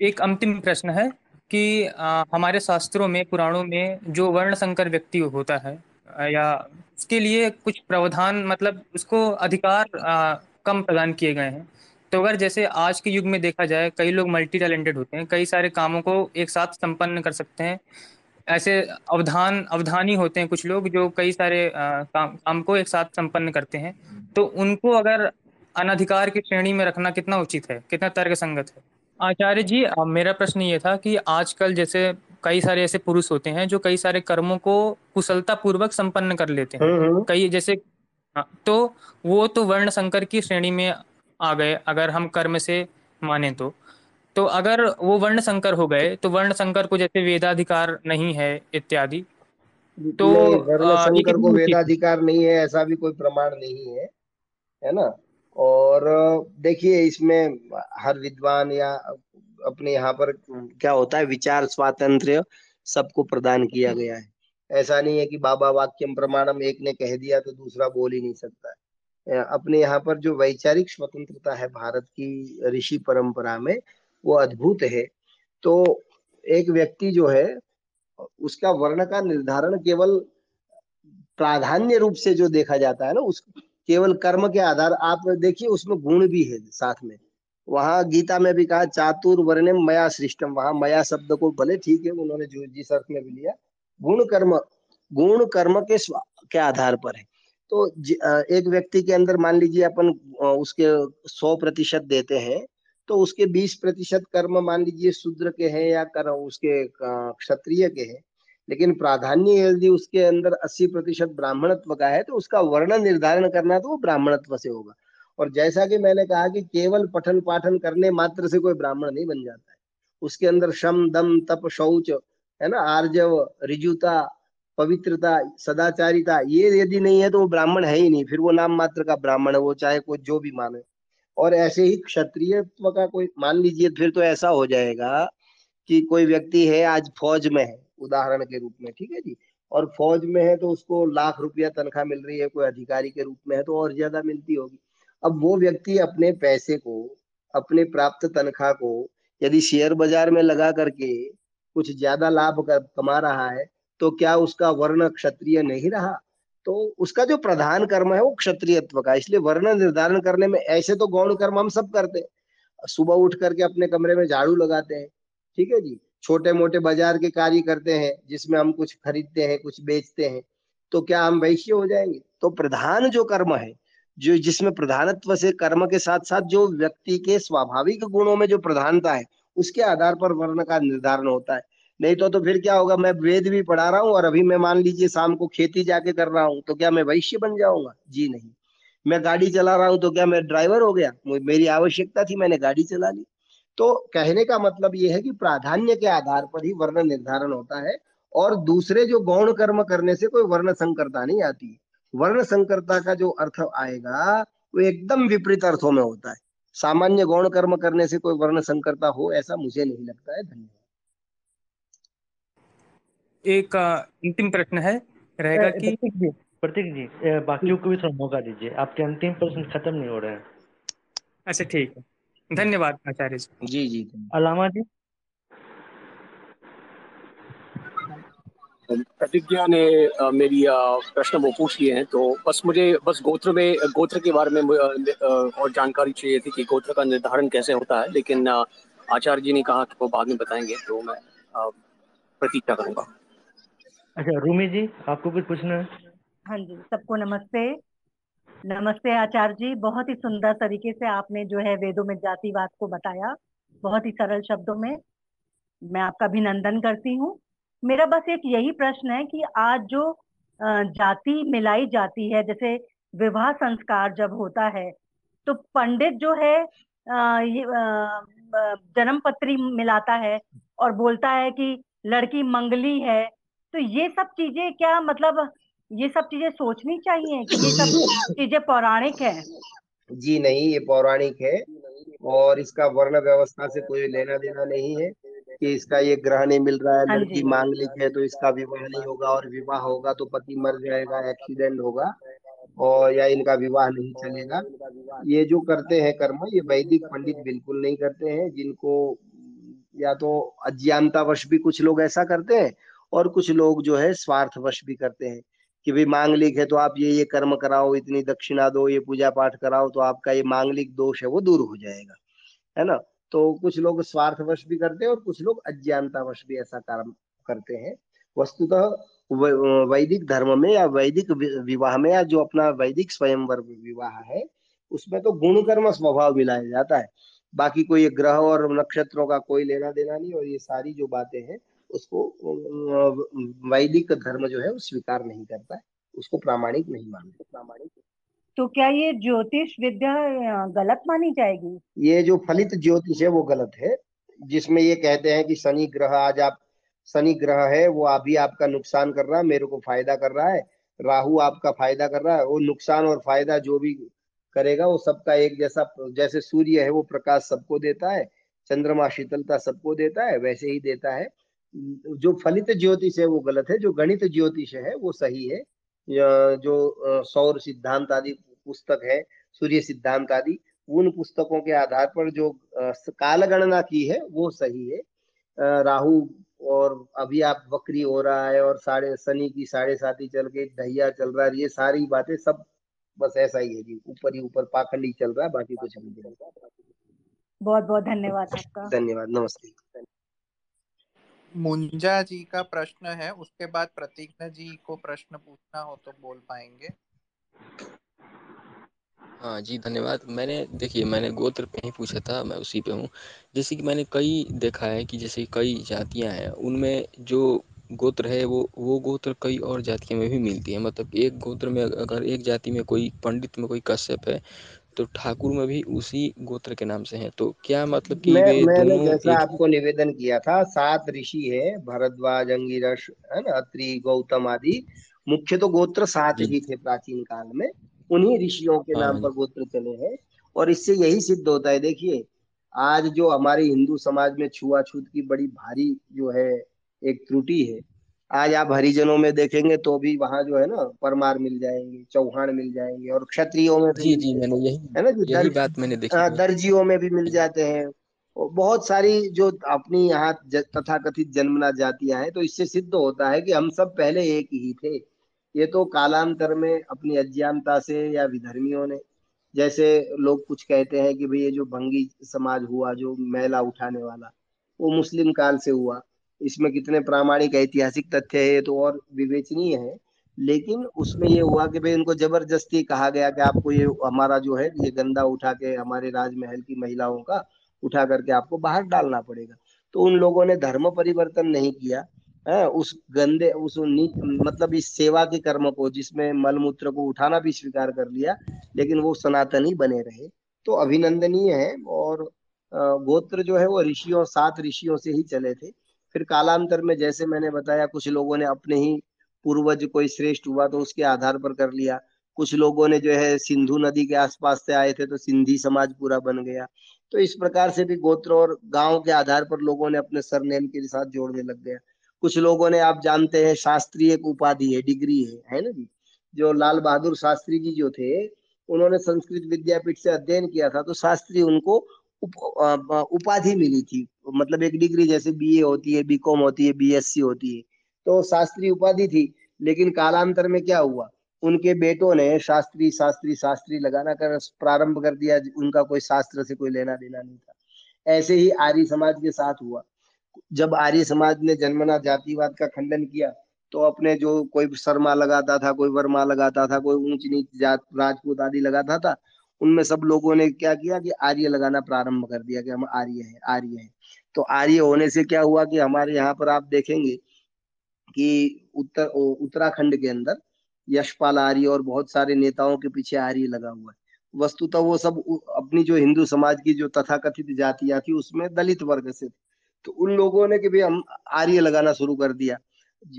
एक अंतिम प्रश्न है कि आ, हमारे शास्त्रों में पुराणों में जो वर्ण संकर व्यक्ति होता है या उसके लिए कुछ प्रावधान मतलब उसको अधिकार आ, कम प्रदान किए गए हैं। तो अगर जैसे आज के युग में देखा जाए कई लोग मल्टी टैलेंटेड होते हैं कई सारे कामों को एक साथ संपन्न कर सकते हैं। ऐसे अवधान अवधानी होते हैं कुछ लोग जो कई सारे आ, काम काम को एक साथ संपन्न करते हैं। तो उनको अगर अनधिकार की श्रेणी में रखना कितना उचित है कितना तर्क संगत है? आचार्य जी मेरा प्रश्न ये था कि आजकल जैसे कई सारे ऐसे पुरुष होते हैं जो कई सारे कर्मों को कुशलता पूर्वक संपन्न कर लेते हैं। हम्म, हम्म। कई जैसे हाँ, तो वो तो वर्ण संकर की श्रेणी में आ गए अगर हम कर्म से माने तो। तो अगर वो वर्ण संकर हो गए तो वर्ण संकर को जैसे वेदाधिकार नहीं है इत्यादि तो वर्ण संकर को वेदाधिकार नहीं है ऐसा भी कोई प्रमाण नहीं है है ना? और देखिए इसमें हर विद्वान या अपने यहाँ पर क्या होता है? विचार स्वातंत्र सबको प्रदान किया गया है। ऐसा नहीं है कि बाबा वाक्यम प्रमाणम एक ने कह दिया तो दूसरा बोल ही नहीं सकता। है अपने यहाँ पर जो वैचारिक स्वतंत्रता है भारत की ऋषि परंपरा में, वो अद्भुत है। तो एक व्यक्ति जो है, उसका वर्ण का निर्धारण केवल प्राधान्य रूप से जो देखा जाता है ना, उस केवल कर्म के आधार, आप देखिए उसमें गुण भी है साथ में। वहाँ गीता में भी कहा, चातुर वर्ण मया सृष्टम वहाँ मया शब्द को भले ठीक है, उन्होंने जो जिस अर्थ में भी लिया, गुण कर्म गुण कर्म के के आधार पर है। तो एक व्यक्ति के अंदर मान लीजिए अपन उसके सौ प्रतिशत देते हैं तो उसके बीस प्रतिशत कर्म मान लीजिए शूद्र के हैं या कर, उसके क्षत्रिय के हैं, लेकिन प्राधान्य यदि उसके अंदर 80 प्रतिशत ब्राह्मणत्व का है तो उसका वर्ण निर्धारण करना तो वो ब्राह्मणत्व से होगा। और जैसा कि मैंने कहा कि केवल पठन पाठन करने मात्र से कोई ब्राह्मण नहीं बन जाता है। उसके अंदर शम, दम, तप, शौच, है ना, आर्जव, रिजुता, पवित्रता, सदाचारिता, ये यदि नहीं है तो वो ब्राह्मण है ही नहीं। फिर वो नाम मात्र का ब्राह्मण है, वो चाहे कोई जो भी माने। और ऐसे ही क्षत्रियत्व का कोई, मान लीजिए, फिर तो ऐसा हो जाएगा कि कोई व्यक्ति है, आज फौज में है, उदाहरण के रूप में, ठीक है जी? और फौज में है तो उसको लाख रुपया तनख्वाह मिल रही है, कोई अधिकारी के रूप में है तो और ज़्यादा मिलती होगी। अब वो व्यक्ति अपने पैसे को, अपने प्राप्त तनख्वाह को, यदि शेयर बाज़ार में लगा करके कुछ ज़्यादा लाभ कर, कमा रहा है तो क्या उसका वर्ण क्षत्रिय नहीं रहा? तो उसका जो प्रधान कर्म है, वो क्षत्रियत्व का, इसलिए वर्ण निर्धारण करने में ऐसे तो गौण कर्म हम सब करते हैं। सुबह उठ करके अपने कमरे में झाड़ू लगाते हैं, ठीक है जी? छोटे मोटे बाज़ार के कार्य करते हैं, जिसमें हम कुछ खरीदते हैं, कुछ बेचते हैं तो क्या हम वैश्य हो जाएँगे? तो प्रधान जो कर्म है जो जिसमें प्रधानत्व से कर्म के साथ साथ जो व्यक्ति के स्वाभाविक गुणों में जो प्रधानता है, उसके आधार पर वर्ण का निर्धारण होता है। नहीं तो तो फिर क्या होगा? मैं वेद भी पढ़ा रहा हूँ और अभी मैं मान लीजिए शाम को खेती जाके कर रहा हूँ तो क्या मैं वैश्य बन जाऊँगा? जी नहीं। मैं गाड़ी चला रहा हूँ तो क्या मैं ड्राइवर हो गया? मेरी आवश्यकता थी, मैंने गाड़ी चला ली। तो कहने का मतलब ये है कि प्राधान्य के आधार पर ही वर्ण निर्धारण होता है और दूसरे जो गौण कर्म करने से कोई वर्ण संकरता नहीं आती। वर्ण संकरता का जो अर्थ आएगा वो एकदम विपरीत अर्थों में होता है। सामान्य गौण कर्म करने से कोई वर्ण संकरता हो ऐसा मुझे नहीं लगता है। धन्यवाद। एक अंतिम प्रश्न है रहेगा कि प्रतीक जी बाकियों को भी थोड़ा मौका दीजिए। आपके अंतिम प्रश्न खत्म नहीं हो रहे हैं। अच्छा ठीक है। धन्यवाद आचार्य जी। जी जी अलामा जी? प्रतिज्ञा ने मेरी प्रश्न वो पूछ लिए हैं तो बस मुझे बस गोत्र में गोत्र के बारे में और जानकारी चाहिए थी कि गोत्र का निर्धारण कैसे होता है लेकिन आचार्य जी ने कहा कि वो बाद में बताएँगे तो मैं प्रतीक्षा करूँगा। अच्छा रूमी जी आपको कुछ पूछना है? हाँ जी सबको नमस्ते। नमस्ते आचार्य जी बहुत ही सुंदर तरीके से आपने जो है वेदों में जातिवाद को बताया बहुत ही सरल शब्दों में। मैं आपका अभिनंदन करती हूँ। मेरा बस एक यही प्रश्न है कि आज जो जाति मिलाई जाती है, जैसे विवाह संस्कार जब होता है तो पंडित जो है जन्म पत्री मिलाता है और बोलता है कि लड़की मंगली है तो ये सब चीज़ें क्या मतलब ये सब चीज़ें सोचनी चाहिए कि ये सब चीज़ें पौराणिक है? जी नहीं, ये पौराणिक है और इसका वर्ण व्यवस्था से कोई लेना देना नहीं है। कि इसका ये ग्रह नहीं मिल रहा है हाँ लड़की मांगलिक है तो इसका विवाह नहीं होगा और विवाह होगा तो पति मर जाएगा एक्सीडेंट होगा और या इनका विवाह नहीं चलेगा। ये जो करते हैं कर्म ये वैदिक पंडित बिल्कुल नहीं करते हैं जिनको या तो अज्ञानतावश भी कुछ लोग ऐसा करते हैं और कुछ लोग जो है स्वार्थवश भी करते हैं कि भाई मांगलिक है तो आप ये ये कर्म कराओ इतनी दक्षिणा दो ये पूजा पाठ कराओ तो आपका ये मांगलिक दोष है वो दूर हो जाएगा है ना? तो कुछ लोग स्वार्थवश भी करते हैं और कुछ लोग अज्ञानतावश भी ऐसा कर्म करते हैं। वस्तुतः वैदिक धर्म में या वैदिक विवाह में या जो अपना वैदिक स्वयंवर विवाह है, उसमें तो गुण कर्म स्वभाव मिलाया जाता है। बाकी कोई ग्रह और नक्षत्रों का कोई लेना देना नहीं और ये सारी जो बातें हैं, उसको वैदिक धर्म जो है, वो स्वीकार नहीं करता है। उसको प्रामाणिक नहीं मानते। प्रामाणिक तो क्या ये ज्योतिष विद्या गलत मानी जाएगी? ये जो फलित ज्योतिष है वो गलत है। जिसमें ये कहते हैं कि शनि ग्रह, आज आप, शनि ग्रह है, वो अभी आपका नुकसान कर रहा है, मेरे को फ़ायदा कर रहा है। राहु आपका फ़ायदा कर रहा है, वो नुकसान और फ़ायदा जो भी करेगा, वो सबका एक जैसा, जैसे सूर्य है, वो प्रकाश सबको देता है, चंद्रमा शीतलता सबको देता है, वैसे ही देता है। जो फलित ज्योतिष है, वो गलत है, जो गणित ज्योतिष है, वो सही है। जो सौर सिद्धांत आदि पुस्तक है सूर्य सिद्धांत आदि उन पुस्तकों के आधार पर जो काल गणना की है वो सही है। राहु और अभी आप बकरी हो रहा है और साढ़े शनि की साढ़े साथी चल के ढैया चल रहा है ये सारी बातें सब बस ऐसा ही है जी ऊपर ही ऊपर पाखंडी चल रहा है बाकी कुछ नहीं बहुत बहुत धन्यवाद आपका। धन्यवाद नमस्ते। मुंजा जी का प्रश्न है उसके बाद प्रतीक जी को प्रश्न पूछना हो तो बोल पाएँगे। हाँ जी धन्यवाद। मैंने देखिए मैंने गोत्र पे ही पूछा था मैं उसी पे हूँ। जैसे कि मैंने कई देखा है कि जैसे कई जातियाँ हैं उनमें जो गोत्र है वो वो गोत्र कई और जातियों में भी मिलती है। मतलब एक गोत्र में अगर एक जाति में कोई पंडित में कोई कश्यप है तो ठाकुर में भी उसी गोत्र के नाम से है। तो क्या मतलब कि मैं, वे मैंने जैसा एक... आपको निवेदन किया था सात ऋषि है भरद्वाज अंगिरस है ना अत्रि गौतम आदि। मुख्य तो गोत्र सात ही थे प्राचीन काल में। उन्हीं ऋषियों के नाम हाँ। पर गोत्र चले हैं। और इससे यही सिद्ध होता है देखिए आज जो हमारे हिंदू समाज में छुआछूत की बड़ी भारी जो है एक त्रुटि है आज आप हरिजनों में देखेंगे तो भी वहाँ जो है ना परमार मिल जाएँगे चौहान मिल जाएँगे और क्षत्रियों में जी जी मैंने यही है ना जो यही बात मैंने देखी हाँ, दर्जियों में भी मिल जाते हैं। बहुत सारी जो अपनी यहाँ तथा कथित जन्मना जातियाँ हैं तो इससे सिद्ध होता है कि हम सब पहले एक ही थे। ये तो कालांतर में अपनी अज्ञानता से या विधर्मियों ने, जैसे लोग कुछ कहते हैं कि भाई ये जो भंगी समाज हुआ, जो मैला उठाने वाला, वो मुस्लिम काल से हुआ। इसमें कितने प्रामाणिक ऐतिहासिक तथ्य है, ये तो और विवेचनीय है। लेकिन उसमें ये हुआ कि भाई उनको ज़बरदस्ती कहा गया कि आपको ये हमारा जो है, ये गंदा उठा के हमारे राजमहल की महिलाओं का उठा करके आपको बाहर डालना पड़ेगा। तो उन लोगों ने धर्म परिवर्तन नहीं किया। है, उस गंदे, उस मतलब इस सेवा के कर्म को, जिसमें मलमूत्र को उठाना भी स्वीकार कर लिया, लेकिन वो सनातनी बने रहे। तो अभिनंदनीय है, और गोत्र जो है वो ऋषियों, सात ऋषियों से ही चले थे। फिर कालांतर में जैसे मैंने बताया, कुछ लोगों ने अपने ही पूर्वज कोई श्रेष्ठ हुआ तो उसके आधार पर कर लिया। कुछ लोगों ने जो है सिंधु नदी के आसपास से आए थे तो सिंधी समाज पूरा बन गया। तो इस प्रकार से भी गोत्र और गाँव के आधार पर लोगों ने अपने सरनेम के साथ जोड़ने लग गया। कुछ लोगों ने आप जानते हैं शास्त्री एक उपाधि है डिग्री है है ना जी? जो लाल बहादुर शास्त्री जी जो थे उन्होंने संस्कृत विद्यापीठ से अध्ययन किया था तो शास्त्री उनको उप, उपाधि मिली थी। मतलब एक डिग्री जैसे बीए होती है बीकॉम होती है बीएससी होती है। तो शास्त्री उपाधि थी लेकिन कालांतर में क्या हुआ? उनके बेटों ने शास्त्री शास्त्री शास्त्री लगाना कर प्रारंभ कर दिया उनका कोई शास्त्र से कोई लेना देना नहीं था। ऐसे ही आर्य समाज के साथ हुआ। जब आर्य समाज ने जन्मना जातिवाद का खंडन किया तो अपने जो कोई शर्मा लगाता था, कोई वर्मा लगाता था, कोई ऊंच नीच जात, राजपूत आदि लगाता था, उनमें सब लोगों ने क्या किया कि आर्य लगाना प्रारंभ कर दिया कि हम आर्य है आर्य है। तो आर्य होने से क्या हुआ कि हमारे यहाँ पर आप देखेंगे कि उत्तर उत्तराखंड के अंदर यशपाल आर्य और बहुत सारे नेताओं के पीछे आर्य लगा हुआ है। वस्तुतः वो सब अपनी जो हिंदू समाज की जो तथाकथित जातियाँ थी, उसमें दलित वर्ग से थे। तो उन लोगों ने कि भाई हम आर्य लगाना शुरू कर दिया।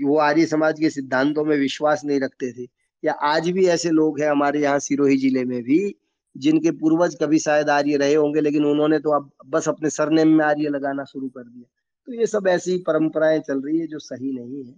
वो आर्य समाज के सिद्धांतों में विश्वास नहीं रखते थे। या आज भी ऐसे लोग हैं हमारे यहाँ सिरोही ज़िले में भी, जिनके पूर्वज कभी शायद आर्य रहे होंगे, लेकिन उन्होंने तो अब बस अपने सरनेम में आर्य लगाना शुरू कर दिया। तो ये सब ऐसी परंपराएँ चल रही है जो सही नहीं है।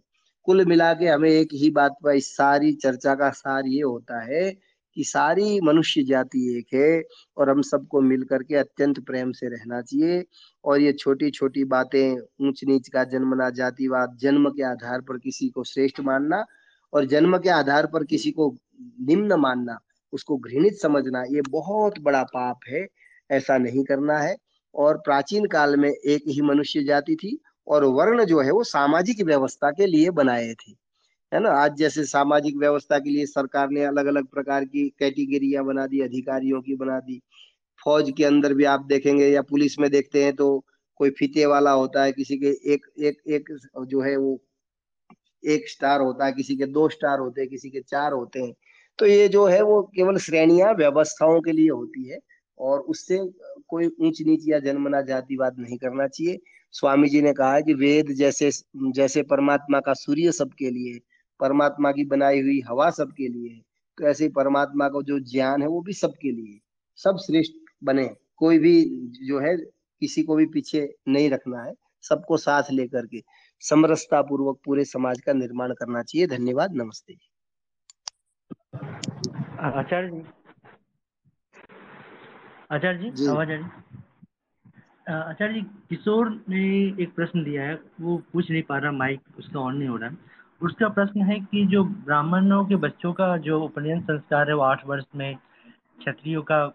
कुल मिला के हमें एक ही बात पर इस सारी चर्चा का सार ये होता है कि सारी मनुष्य जाति एक है और हम सबको मिल करके अत्यंत प्रेम से रहना चाहिए। और ये छोटी छोटी बातें ऊंच नीच का जन्मना जातिवाद, जन्म के आधार पर किसी को श्रेष्ठ मानना और जन्म के आधार पर किसी को निम्न मानना, उसको घृणित समझना, ये बहुत बड़ा पाप है, ऐसा नहीं करना है। और प्राचीन काल में एक ही मनुष्य जाति थी और वर्ण जो है वो सामाजिक व्यवस्था के लिए बनाए थे। है ना? आज जैसे सामाजिक व्यवस्था के लिए सरकार ने अलग अलग प्रकार की कैटेगरिया बना दी, अधिकारियों की बना दी। फौज के अंदर भी आप देखेंगे या पुलिस में देखते हैं तो कोई फीते वाला होता है, किसी के एक एक एक जो है वो एक स्टार होता है, किसी के दो स्टार होते हैं, किसी के चार होते हैं। तो ये जो है वो केवल श्रेणियाँ व्यवस्थाओं के लिए होती है और उससे कोई ऊंच नीच या जन्मना जातिवाद नहीं करना चाहिए। स्वामी जी ने कहा है कि वेद जैसे जैसे परमात्मा का सूर्य सबके लिए परमात्मा की बनाई हुई हवा सबके लिए है। तो ऐसे परमात्मा का जो ज्ञान है वो भी सबके लिए सब श्रेष्ठ बने। कोई भी जो है किसी को भी पीछे नहीं रखना है। सबको साथ लेकर के समरसता पूर्वक पूरे समाज का निर्माण करना चाहिए। धन्यवाद। नमस्ते आचार्य जी। आचार्य जी, जी। आवाज़ आ रही? आचार्य जी किशोर ने एक प्रश्न दिया है। वो पूछ नहीं पा रहा माइक उसका ऑन नहीं हो रहा। उसका प्रश्न है कि जो ब्राह्मणों के बच्चों का जो उपनयन संस्कार है, वो आठ वर्ष में, क्षत्रियो का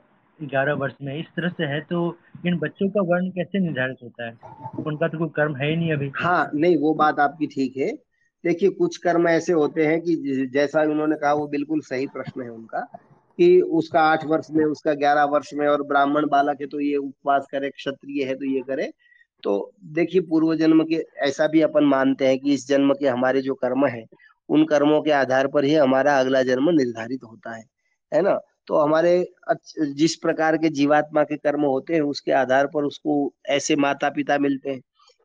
ग्यारह वर्ष में, इस तरह से है तो इन बच्चों का वर्ण कैसे निर्धारित होता है? उनका तो कोई कर्म है ही नहीं अभी। हाँ नहीं, वो बात आपकी ठीक है। देखिए, कुछ कर्म ऐसे होते हैं कि जैसा उन्होंने कहा, वो बिल्कुल सही प्रश्न है उनका, कि उसका आठ वर्ष में, उसका ग्यारह वर्ष में, और ब्राह्मण बालक है तो ये उपवास करे, क्षत्रिय है तो ये करे तो देखिए, पूर्व जन्म के ऐसा भी अपन मानते हैं कि इस जन्म के हमारे जो कर्म है, उन कर्मों के आधार पर ही हमारा अगला जन्म निर्धारित होता है। है ना? तो हमारे जिस प्रकार के जीवात्मा के कर्म होते हैं, उसके आधार पर उसको ऐसे माता पिता मिलते हैं।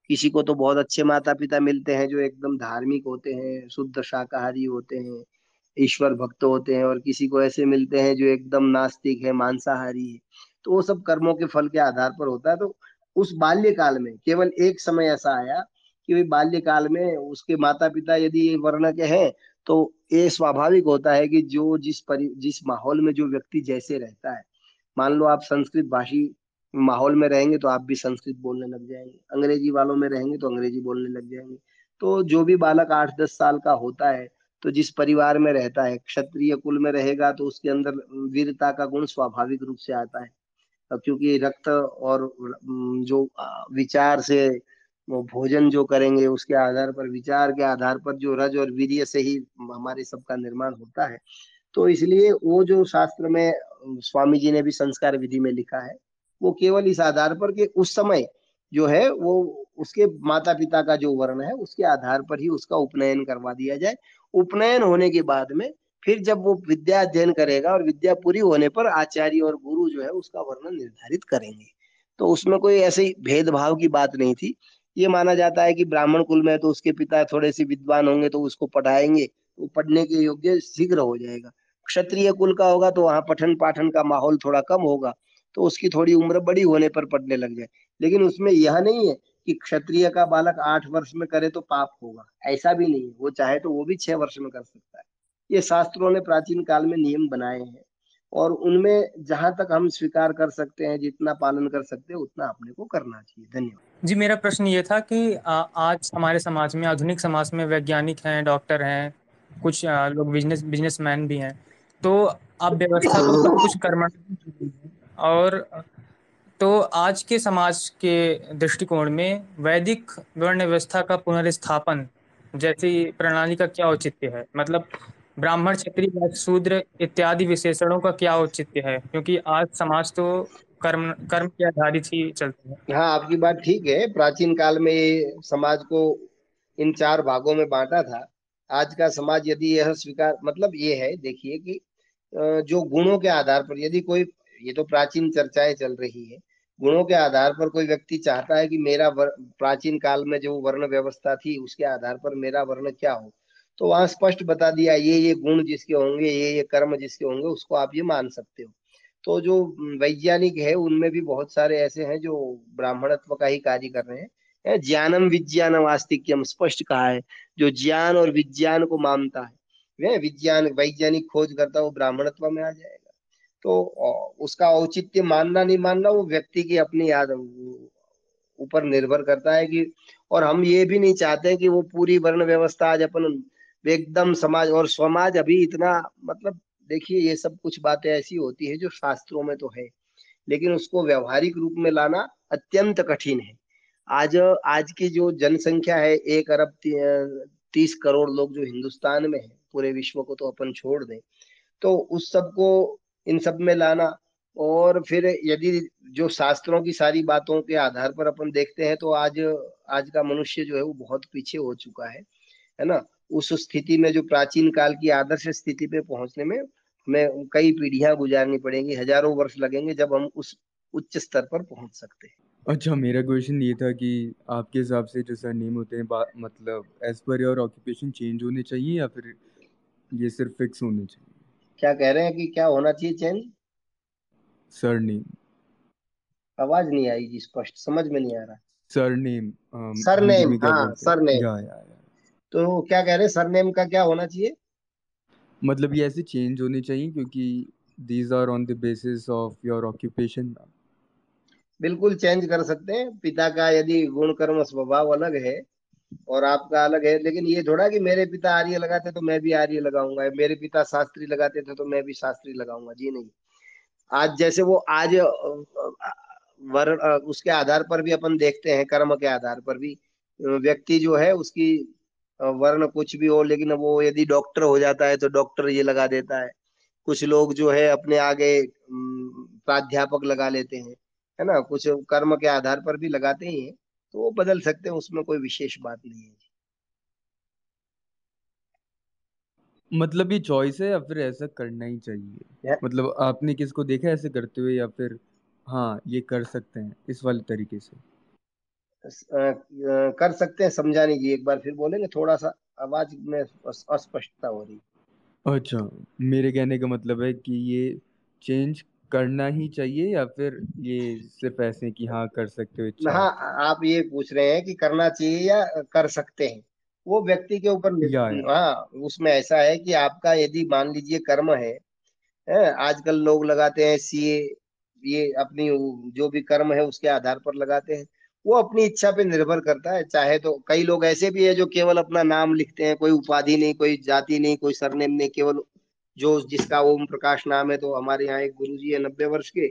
किसी को तो बहुत अच्छे माता पिता मिलते हैं जो एकदम धार्मिक होते हैं, शुद्ध शाकाहारी होते हैं, ईश्वर भक्त होते हैं और किसी को ऐसे मिलते हैं जो एकदम नास्तिक है, मांसाहारी है। तो वो सब कर्मों के फल के आधार पर होता है। तो उस बाल्यकाल में, केवल एक समय ऐसा आया कि बाल्यकाल में उसके माता पिता यदि वर्ण के हैं तो ये स्वाभाविक होता है कि जो जिस परि, जिस माहौल में जो व्यक्ति जैसे रहता है, मान लो आप संस्कृत भाषी माहौल में रहेंगे तो आप भी संस्कृत बोलने लग जाएँगे, अंग्रेज़ी वालों में रहेंगे तो अंग्रेज़ी बोलने लग जाएँगे। तो जो भी बालक आठ दस साल का होता है तो जिस परिवार में रहता है, क्षत्रिय कुल में रहेगा तो उसके अंदर वीरता का गुण स्वाभाविक रूप से आता है। क्योंकि रक्त और जो विचार से, वो भोजन जो करेंगे, उसके आधार पर, विचार के आधार पर जो रज और वीर्य से ही हमारे सबका निर्माण होता है। तो इसलिए वो जो शास्त्र में स्वामी जी ने भी संस्कार विधि में लिखा है, वो केवल इस आधार पर कि उस समय जो है, वो उसके माता पिता का जो वर्ण है, उसके आधार पर ही उसका उपनयन करवा दिया जाए। उपनयन होने के बाद में फिर जब वो विद्या अध्ययन करेगा और विद्या पूरी होने पर आचार्य और गुरु जो है उसका वर्णन निर्धारित करेंगे। तो उसमें कोई ऐसे भेदभाव की बात नहीं थी। ये माना जाता है कि ब्राह्मण कुल में तो उसके पिता थोड़े से विद्वान होंगे तो उसको पढ़ाएँगे तो पढ़ने के योग्य शीघ्र हो जाएगा। क्षत्रिय कुल का होगा तो वहाँ पठन पाठन का माहौल थोड़ा कम होगा तो उसकी थोड़ी उम्र बड़ी होने पर पढ़ने लग जाए। लेकिन उसमें यह नहीं है कि क्षत्रिय का बालक आठ वर्ष में करे तो पाप होगा, ऐसा भी नहीं है। वो चाहे तो वो भी छह वर्ष में कर सकता है। ये शास्त्रों ने प्राचीन काल में नियम बनाए हैं और उनमें जहाँ तक हम स्वीकार कर सकते हैं, जितना पालन कर सकते हैं, उतना अपने को करना चाहिए। धन्यवाद। जी, मेरा प्रश्न ये था कि आज हमारे समाज में, आधुनिक समाज में वैज्ञानिक हैं, डॉक्टर हैं, कुछ लोग बिज़नेस, बिजनेसमैन भी हैं तो आप व्यवस्था सब कुछ कर्म और तो आज के समाज के दृष्टिकोण में वैदिक वर्ण व्यवस्था का पुनर्स्थापन जैसी प्रणाली का क्या औचित्य है? मतलब ब्राह्मण, क्षत्रिय शूद्र इत्यादि विशेषणों का क्या औचित्य है? क्योंकि आज समाज तो कर्म कर्म के आधारित ही चलते हैं। हाँ आपकी बात ठीक है। प्राचीन काल में समाज को इन चार भागों में बांटा था। आज का समाज यदि यह स्वीकार मतलब ये है, देखिए कि जो गुणों के आधार पर यदि कोई, ये तो प्राचीन चर्चाएँ चल रही है, गुणों के आधार पर कोई व्यक्ति चाहता है कि मेरा प्राचीन काल में जो वर्ण व्यवस्था थी, उसके आधार पर मेरा वर्ण क्या हो? तो वहाँ स्पष्ट बता दिया, ये ये गुण जिसके होंगे, ये ये कर्म जिसके होंगे, उसको आप ये मान सकते हो। तो जो वैज्ञानिक है, उनमें भी बहुत सारे ऐसे हैं जो ब्राह्मणत्व का ही कार्य कर रहे हैं। ज्ञानम विज्ञानम आस्तिक्यम, स्पष्ट कहा है, जो ज्ञान और विज्ञान को मानता है। विज्ञान, वैज्ञानिक खोज करता वो ब्राह्मणत्व में आ जाएगा। तो उसका औचित्य मानना नहीं मानना, वो व्यक्ति की अपनी याद, ऊपर निर्भर करता है कि, और हम ये भी नहीं चाहते कि वो पूरी वर्ण व्यवस्था आज अपन एकदम समाज और समाज अभी इतना मतलब देखिए ये सब कुछ बातें ऐसी होती है जो शास्त्रों में तो है, लेकिन उसको व्यवहारिक रूप में लाना अत्यंत कठिन है। आज आज की जो जनसंख्या है, एक अरब तीस करोड़ लोग जो हिंदुस्तान में है, पूरे विश्व को तो अपन छोड़ दें तो उस सबको इन सब में लाना और फिर यदि जो शास्त्रों की सारी बातों के आधार पर अपन देखते हैं तो आज आज का मनुष्य जो है वो बहुत पीछे हो चुका है है ना? उस स्थिति में जो प्राचीन काल की आदर्श स्थिति पे पहुँचने में हमें कई पीढ़ियाँ गुजारनी पड़ेंगी हज़ारों वर्ष लगेंगे जब हम उस उच्च स्तर पर पहुँच सकते हैं। अच्छा मेरा क्वेश्चन ये था कि आपके हिसाब से जो सर नेम होते हैं मतलब as per your occupation change होने चाहिए या फिर ये सिर्फ़ फिक्स होने चाहिए? क्या कह रहे हैं कि क्या होना चाहिए चेंज सर नेम आवाज़ नहीं आई जी स्पष्ट समझ में नहीं आ रहा। सर नेम सर नेम हाँ सर नेम। तो क्या कह रहे हैं सर नेम का क्या होना चाहिए? मतलब ये ऐसे चेंज होने चाहिए क्योंकि these are on the basis of your occupation बिल्कुल चेंज कर सकते हैं। पिता का यदि गुण कर्म स्वभाव अलग है और आपका अलग है लेकिन ये थोड़ा कि मेरे पिता आर्य लगाते तो मैं भी आर्य लगाऊँगा मेरे पिता शास्त्री लगाते थे तो मैं भी शास्त्री लगाऊँगा। जी नहीं। आज जैसे वो आज वर्ण उसके आधार पर भी अपन देखते हैं कर्म के आधार पर भी। व्यक्ति जो है उसकी वर्ण कुछ भी हो लेकिन वो यदि डॉक्टर हो जाता है तो डॉक्टर ये लगा देता है। कुछ लोग जो है अपने आगे प्राध्यापक लगा लेते हैं है ना? कुछ कर्म के आधार पर भी लगाते ही हैं तो वो बदल सकते हैं उसमें कोई विशेष बात नहीं है। मतलब ये चॉइस है या फिर ऐसा करना ही चाहिए? या? मतलब आपने किसको देखा ऐसे करते हुए या फिर हाँ ये कर सकते हैं इस वाले तरीके से? कर सकते हैं समझाने की एक बार फिर बोलेंगे थोड़ा सा आवाज़ में अस्पष्टता हो रही अच्छा मेरे कहने का मतलब है कि ये चेंज करना ही चाहिए या फिर ये सिर्फ़ ऐसे कि हाँ कर सकते हो हाँ आप ये पूछ रहे हैं कि करना चाहिए या कर सकते हैं। वो व्यक्ति के ऊपर हाँ उसमें ऐसा है कि आपका यदि मान लीजिए कर्म है, है आजकल लोग लगाते हैं सीए ये अपनी जो भी कर्म है उसके आधार पर लगाते हैं। वो अपनी इच्छा पे निर्भर करता है, चाहे तो कई लोग ऐसे भी है जो केवल अपना नाम लिखते हैं, कोई उपाधि नहीं, कोई जाति नहीं, कोई सरनेम नहीं, केवल जो जिसका ओम प्रकाश नाम है तो हमारे यहाँ एक गुरु जी है नब्बे वर्ष के,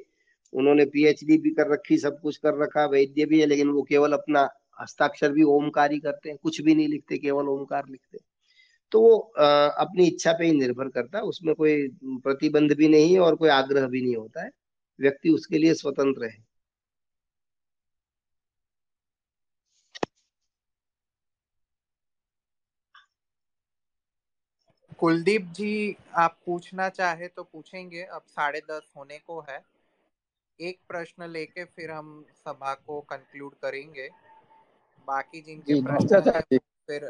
उन्होंने पीएचडी भी कर रखी, सब कुछ कर रखा, वैद्य भी है, लेकिन वो केवल अपना हस्ताक्षर भी ओमकार ही करते हैं, कुछ भी नहीं लिखते, केवल ओमकार लिखते तो वो अपनी इच्छा पे ही निर्भर करता है, उसमें कोई प्रतिबंध भी नहीं है और कोई आग्रह भी नहीं होता है, व्यक्ति उसके लिए स्वतंत्र है। कुलदीप जी आप पूछना चाहे तो पूछेंगे। अब साढ़े दस होने को है। एक प्रश्न लेके फिर हम सभा को कंक्लूड करेंगे। बाकी जिनके प्रश्न है फिर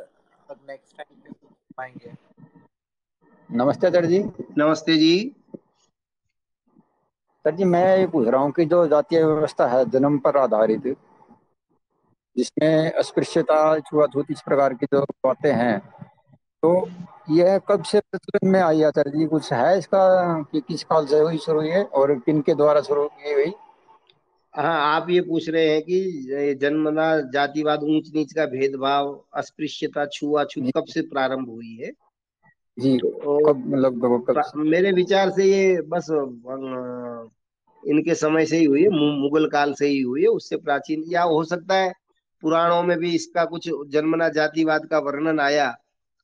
नेक्स्ट टाइम पाएँगे। नमस्ते सर जी। नमस्ते जी। सर जी मैं ये पूछ रहा हूँ कि जो जातीय व्यवस्था है जन्म पर आधारित जिसमें अस्पृश्यता छुआछूत इस प्रकार की जो बातें हैं तो यह कब से प्रचलन में आई आचार्य जी? कुछ है इसका कि किस काल से हुई शुरू हुई है और किन के द्वारा शुरू की हुई? हाँ आप ये पूछ रहे हैं कि जन्मना जातिवाद ऊंच नीच का भेदभाव अस्पृश्यता छुआछूत कब से प्रारंभ हुई है? जी तो कब लगभग मेरे विचार से ये बस इनके समय से ही हुई है मुगल काल से ही हुई है उससे प्राचीन या हो सकता है पुराणों में भी इसका कुछ जन्मना जातिवाद का वर्णन आया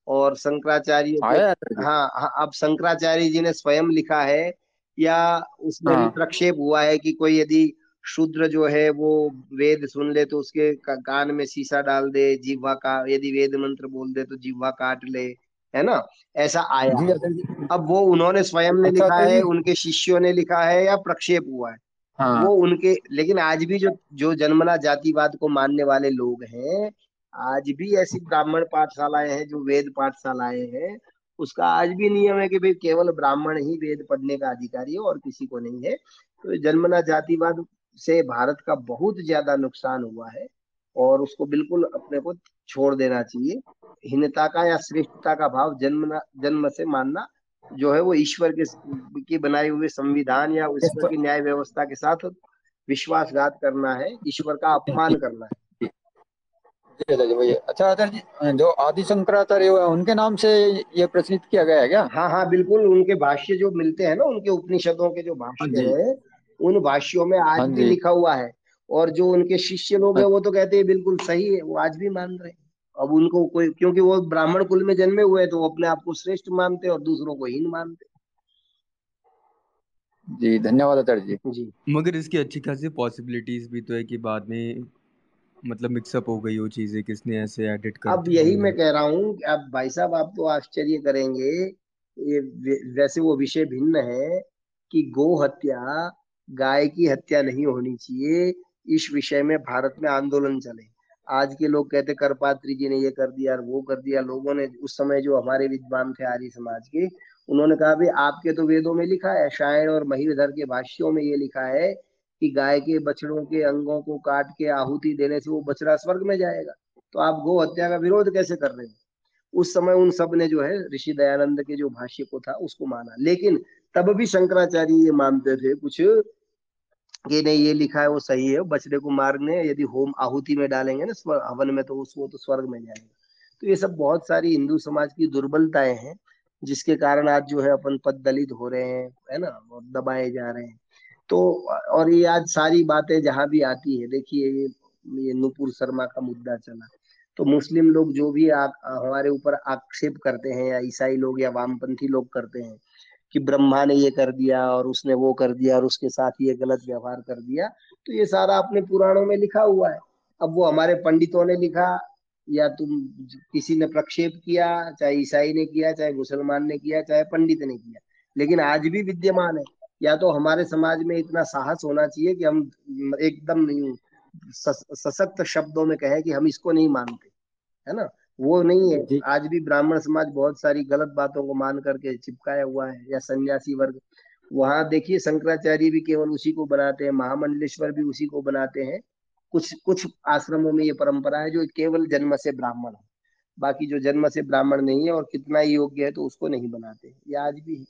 और शंकराचार्य हाँ, हाँ अब शंकराचार्य जी ने स्वयं लिखा है या उसमें हाँ। प्रक्षेप हुआ है कि कोई यदि शूद्र जो है वो वेद सुन ले तो उसके कान में शीशा डाल दे जीवा का यदि वेद मंत्र बोल दे तो जीवा काट ले है ना? ऐसा आया। अब वो उन्होंने स्वयं ने अच्छा, लिखा है उनके शिष्यों ने लिखा है या प्रक्षेप हुआ है? हाँ। वो उनके लेकिन आज भी जो जो जन्मना जातिवाद को मानने वाले लोग हैं आज भी ऐसी ब्राह्मण पाठशालाएँ हैं जो वेद पाठशालाएँ हैं। उसका आज भी नियम है कि भाई केवल ब्राह्मण ही वेद पढ़ने का अधिकारी है और किसी को नहीं है। तो जन्मना जातिवाद से भारत का बहुत ज़्यादा नुकसान हुआ है और उसको बिल्कुल अपने को छोड़ देना चाहिए। हीनता का या श्रेष्ठता का भाव जन्म जन्म से मानना जो है वो ईश्वर के की बनाए हुए संविधान या ईश्वर की न्याय व्यवस्था के साथ विश्वासघात करना है, ईश्वर का अपमान करना है। अच्छा आचार्य जी जो आदि शंकराचार्य उनके नाम से ये प्रचलित किया गया है क्या? हाँ हाँ बिल्कुल उनके भाष्य जो मिलते हैं ना उनके उपनिषदों के जो भाष्य हाँ है उन भाष्यों में आज हाँ भी लिखा हुआ है। और जो उनके शिष्य लोग हैं वो तो कहते हैं बिल्कुल सही है वो आज भी मान रहे हैं। अब उनको कोई क्योंकि वो ब्राह्मण कुल में जन्मे हुए हैं तो वो अपने आप को श्रेष्ठ मानते और दूसरों को हीन मानते जी धन्यवाद आचार्य जी। जी। मगर इसकी अच्छी खासी पॉसिबिलिटीज भी तो है कि बाद में मतलब मिक्सअप हो गई वो चीज़ें किसने ऐसे एडिट कर अब यही मैं कह रहा हूँ कि अब भाई साहब आप तो आश्चर्य करेंगे। ये वैसे वो विषय भिन्न है कि गो हत्या गाय की हत्या नहीं होनी चाहिए। इस विषय में भारत में आंदोलन चले। आज के लोग कहते करपात्री जी ने ये कर दिया और वो कर दिया। लोगों ने उस समय जो हमारे विद्वान थे आर्य समाज के उन्होंने कहा भाई आपके तो वेदों में लिखा है शायण और महीधर के भाष्यों में ये लिखा है कि गाय के बछड़ों के अंगों को काट के आहुति देने से वो बछड़ा स्वर्ग में जाएगा। तो आप गो हत्या का विरोध कैसे कर रहे हैं? उस समय उन सबने जो है, ऋषि दयानंद के जो भाष्य को था, उसको माना। लेकिन तब भी शंकराचार्य ये मानते थे कुछ कि नहीं, ये लिखा है, वो सही है, बछड़े को मारने यदि होम आहुति में डालेंगे ना हवन में तो उसको तो स्वर्ग में जाएगा। तो ये सब बहुत सारी हिंदू समाज की दुर्बलताएँ हैं, जिसके कारण आज जो है, अपन पद दलित हो रहे हैं, है ना, और दबाए जा रहे हैं। तो और ये आज सारी बातें जहाँ भी आती है देखिए ये ये नुपुर शर्मा का मुद्दा चला। तो मुस्लिम लोग जो भी आ, हमारे ऊपर आक्षेप करते हैं या ईसाई लोग या वामपंथी लोग करते हैं कि ब्रह्मा ने ये कर दिया और उसने वो कर दिया और उसके साथ ये गलत व्यवहार कर दिया तो ये सारा अपने पुराणों में लिखा हुआ है। अब वो हमारे पंडितों ने लिखा या तुम किसी ने प्रक्षेप किया चाहे ईसाई ने किया चाहे मुसलमान ने किया चाहे पंडित ने किया लेकिन आज भी विद्यमान है। या तो हमारे समाज में इतना साहस होना चाहिए कि हम एकदम नहीं सस- सशक्त शब्दों में कहें कि हम इसको नहीं मानते है ना? वो नहीं है। आज भी ब्राह्मण समाज बहुत सारी गलत बातों को मान करके चिपकाया हुआ है या सन्यासी वर्ग। वहाँ देखिए शंकराचार्य भी केवल उसी को बनाते हैं महामंडलेश्वर भी उसी को बनाते हैं। कुछ कुछ आश्रमों में ये परंपरा है जो केवल जन्म से ब्राह्मण है। बाकी जो जन्म से ब्राह्मण नहीं है और कितना ही योग्य है तो उसको नहीं बनाते। ये आज भी है।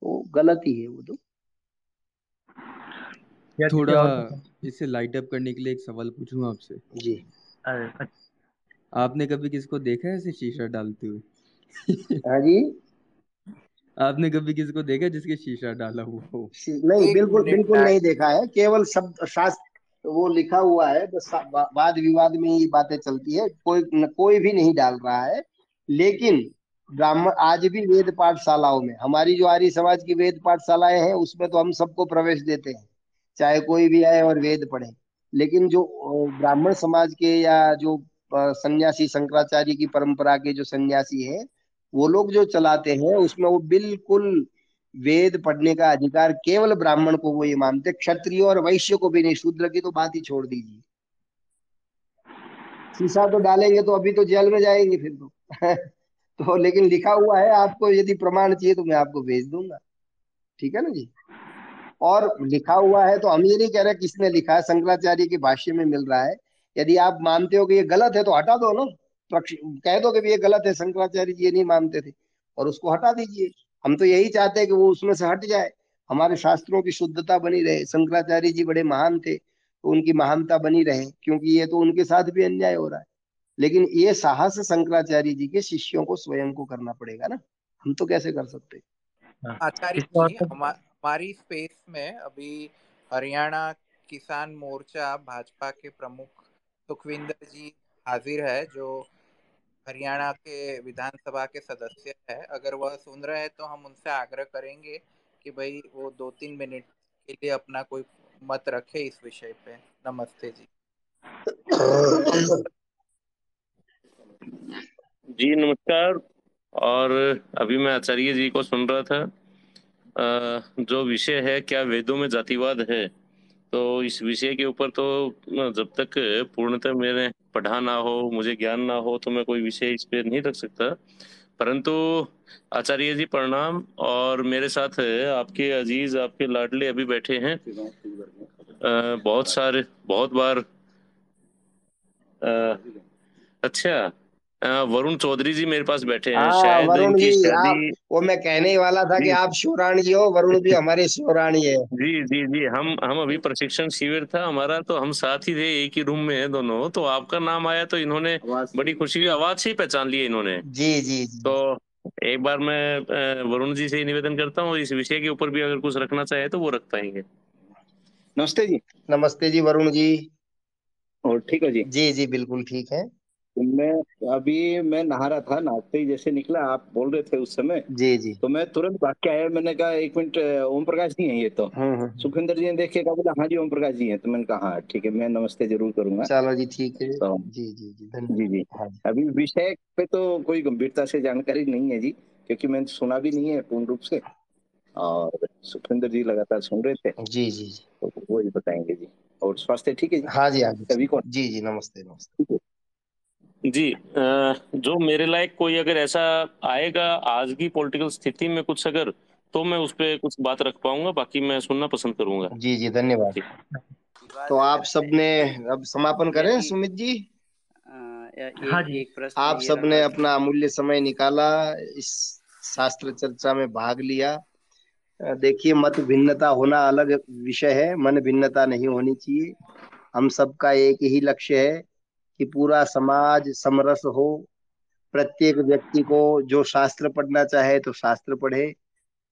तो गलत ही है वो तो। या थोड़ा इसे लाइट अप करने के लिए एक सवाल पूछूँ आपसे। जी। अरे, अच्छा, आपने कभी किसको देखा है ऐसे शीशा डालते हुए? हाँ जी। आपने कभी किसी को देखा जिसके शीशा डाला हुआ हो? नहीं बिल्कुल बिल्कुल नहीं देखा है। केवल शब्द शास्त्र वो लिखा हुआ है बस वाद विवाद में ये बातें चलती है। कोई न, कोई भी नहीं डाल रहा है। लेकिन ब्राह्मण आज भी वेद पाठशालाओं में हमारी जो आर्य समाज की वेद पाठशालाएँ हैं उसमें तो हम सबको प्रवेश देते हैं। चाहे कोई भी आए और वेद पढ़े। लेकिन जो ब्राह्मण समाज के या जो सन्यासी, शंकराचार्य की परंपरा के जो सन्यासी है, वो लोग जो चलाते हैं, उसमें वो बिल्कुल वेद पढ़ने का अधिकार केवल ब्राह्मण को वो ये मानते, क्षत्रिय और वैश्य को भी नहीं। शूद्र की तो बात ही छोड़ दीजिए। शीशा तो डालेंगे तो अभी तो जेल में जाएँगे फिर तो। [laughs] तो लेकिन लिखा हुआ है, आपको यदि प्रमाण चाहिए तो मैं आपको भेज दूँगा। ठीक है ना जी? और लिखा हुआ है तो हम ये नहीं कह रहे किसने लिखा है शंकराचार्य के भाष्य में मिल रहा है। यदि आप मानते हो कि ये गलत है तो हटा दो ना। प्रक्ष- कह दो कि ये गलत है शंकराचार्य जी ये नहीं मानते थे। और उसको हटा दीजिए। हम तो यही चाहते हैं कि वो उसमें से हट जाए। हमारे शास्त्रों की शुद्धता बनी रहे। शंकराचार्य जी बड़े महान थे तो उनकी महानता बनी रहे क्योंकि ये तो उनके साथ भी अन्याय हो रहा है। लेकिन ये साहस शंकराचार्य जी के शिष्यों को स्वयं को करना पड़ेगा ना। हम तो कैसे कर सकते? आचार्य को- हमा- हमारी स्पेस में अभी हरियाणा किसान मोर्चा भाजपा के प्रमुख सुखविंदर जी हाजिर है, जो हरियाणा के विधानसभा के सदस्य है। अगर वह सुन रहे हैं तो हम उनसे आग्रह करेंगे कि भाई वो दो तीन मिनट के लिए अपना कोई मत रखे इस विषय पे। नमस्ते जी। जी, नमस्कार। और अभी मैं आचार्य जी को सुन रहा था। जो विषय है क्या वेदों में जातिवाद है? तो इस विषय के ऊपर तो जब तक पूर्णतः मेरे पढ़ा ना हो मुझे ज्ञान ना हो तो मैं कोई विषय इस पे नहीं रख सकता। परंतु आचार्य जी प्रणाम और मेरे साथ आपके अज़ीज़ आपके लाडले अभी बैठे हैं। बहुत सारे बहुत बार अ, अच्छा वरुण चौधरी जी मेरे पास बैठे हैं हाँ शायद वरुण जी आप शादी वो मैं कहने ही वाला था कि आप शिवरानी जी हो वरुण भी हमारे शिवरानी है। जी जी जी हम हम अभी प्रशिक्षण शिविर था हमारा तो हम साथ ही थे एक ही रूम में है दोनों तो आपका नाम आया तो इन्होंने बड़ी खुशी हुई आवाज़ से ही पहचान लिया इन्होंने। जी जी जी। तो एक बार मैं वरुण जी से ही निवेदन करता हूँ इस विषय के ऊपर भी अगर कुछ रखना चाहे तो वो रख पाएँगे। नमस्ते जी। नमस्ते जी वरुण जी। और ठीक है जी? जी जी बिल्कुल ठीक है। मैं अभी मैं नहा रहा था नहाते ही जैसे निकला आप बोल रहे थे उस समय। जी जी। तो मैं तुरंत भाग के आया मैंने कहा एक मिनट ओम प्रकाश जी हैं ये तो। हम्म हम्म। सुखविंदर जी ने देख के कहा बोला हाँ जी ओम प्रकाश जी हैं। तो मैंने कहा हाँ ठीक है मैं नमस्ते ज़रूर करूँगा। चलो जी ठीक है। तो जी जी जी जी धन्यवाद। जी। हाँ जी। अभी विषय पे तो कोई गंभीरता से जानकारी नहीं है जी क्योंकि मैंने सुना भी नहीं है पूर्ण रूप से। और सुखविंदर जी लगातार सुन रहे थे। जी जी जी। तो वो ही बताएँगे जी। और स्वास्थ्य ठीक है जी? हाँ जी हाँ जी। सभी को? जी जी नमस्ते नमस्ते। ठीक है। जी अ, जो मेरे लायक कोई अगर ऐसा आएगा आज की पॉलिटिकल स्थिति में कुछ अगर तो मैं उस पर कुछ बात रख पाऊँगा बाकी मैं सुनना पसंद करूँगा। जी जी धन्यवाद। जी। तो आप सबने अब समापन करें सुमित जी? हाँ जी। एक प्रश्न आप सबने अपना अमूल्य समय निकाला इस शास्त्र चर्चा में भाग लिया। देखिए मत भिन्नता होना अलग विषय है मन भिन्नता नहीं होनी चाहिए। हम सबका एक ही लक्ष्य है कि पूरा समाज समरस हो, प्रत्येक व्यक्ति को जो शास्त्र पढ़ना चाहे तो शास्त्र पढ़े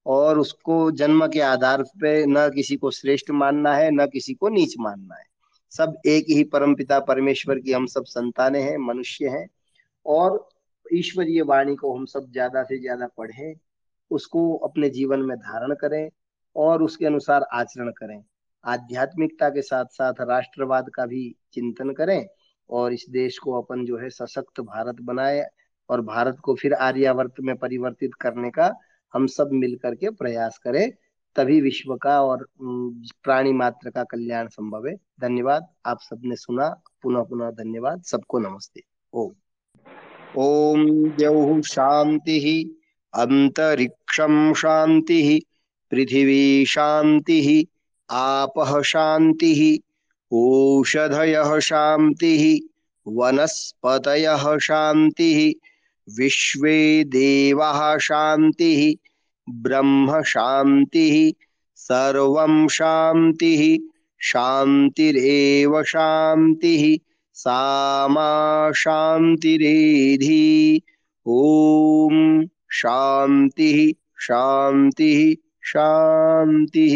और उसको जन्म के आधार पे न किसी को श्रेष्ठ मानना है, न किसी को नीच मानना है। सब एक ही परमपिता परमेश्वर की हम सब संतानें हैं, मनुष्य हैं और ईश्वरीय वाणी को हम सब ज़्यादा से ज़्यादा पढ़ें, उसको अपने जीवन में धारण करें और उसके अनुसार आचरण करें। आध्यात्मिकता के साथ साथ राष्ट्रवाद का भी चिंतन करें और इस देश को अपन जो है सशक्त भारत बनाए और भारत को फिर आर्यावर्त में परिवर्तित करने का हम सब मिल करके प्रयास करें, तभी विश्व का और प्राणी मात्र का कल्याण संभव है। धन्यवाद। आप सबने सुना, पुनः पुनः धन्यवाद। सबको नमस्ते। ओम। ओम द्यौः शांति अंतरिक्षम शांति पृथिवी शांति ही आप शांति ओषधयः शांति वनस्पतयः शांति विश्व देव शांति ब्रह्म शांति सर्वं शांति शांतिरेव शांति सामा शांतिरेधि ओम शांति शांति शांति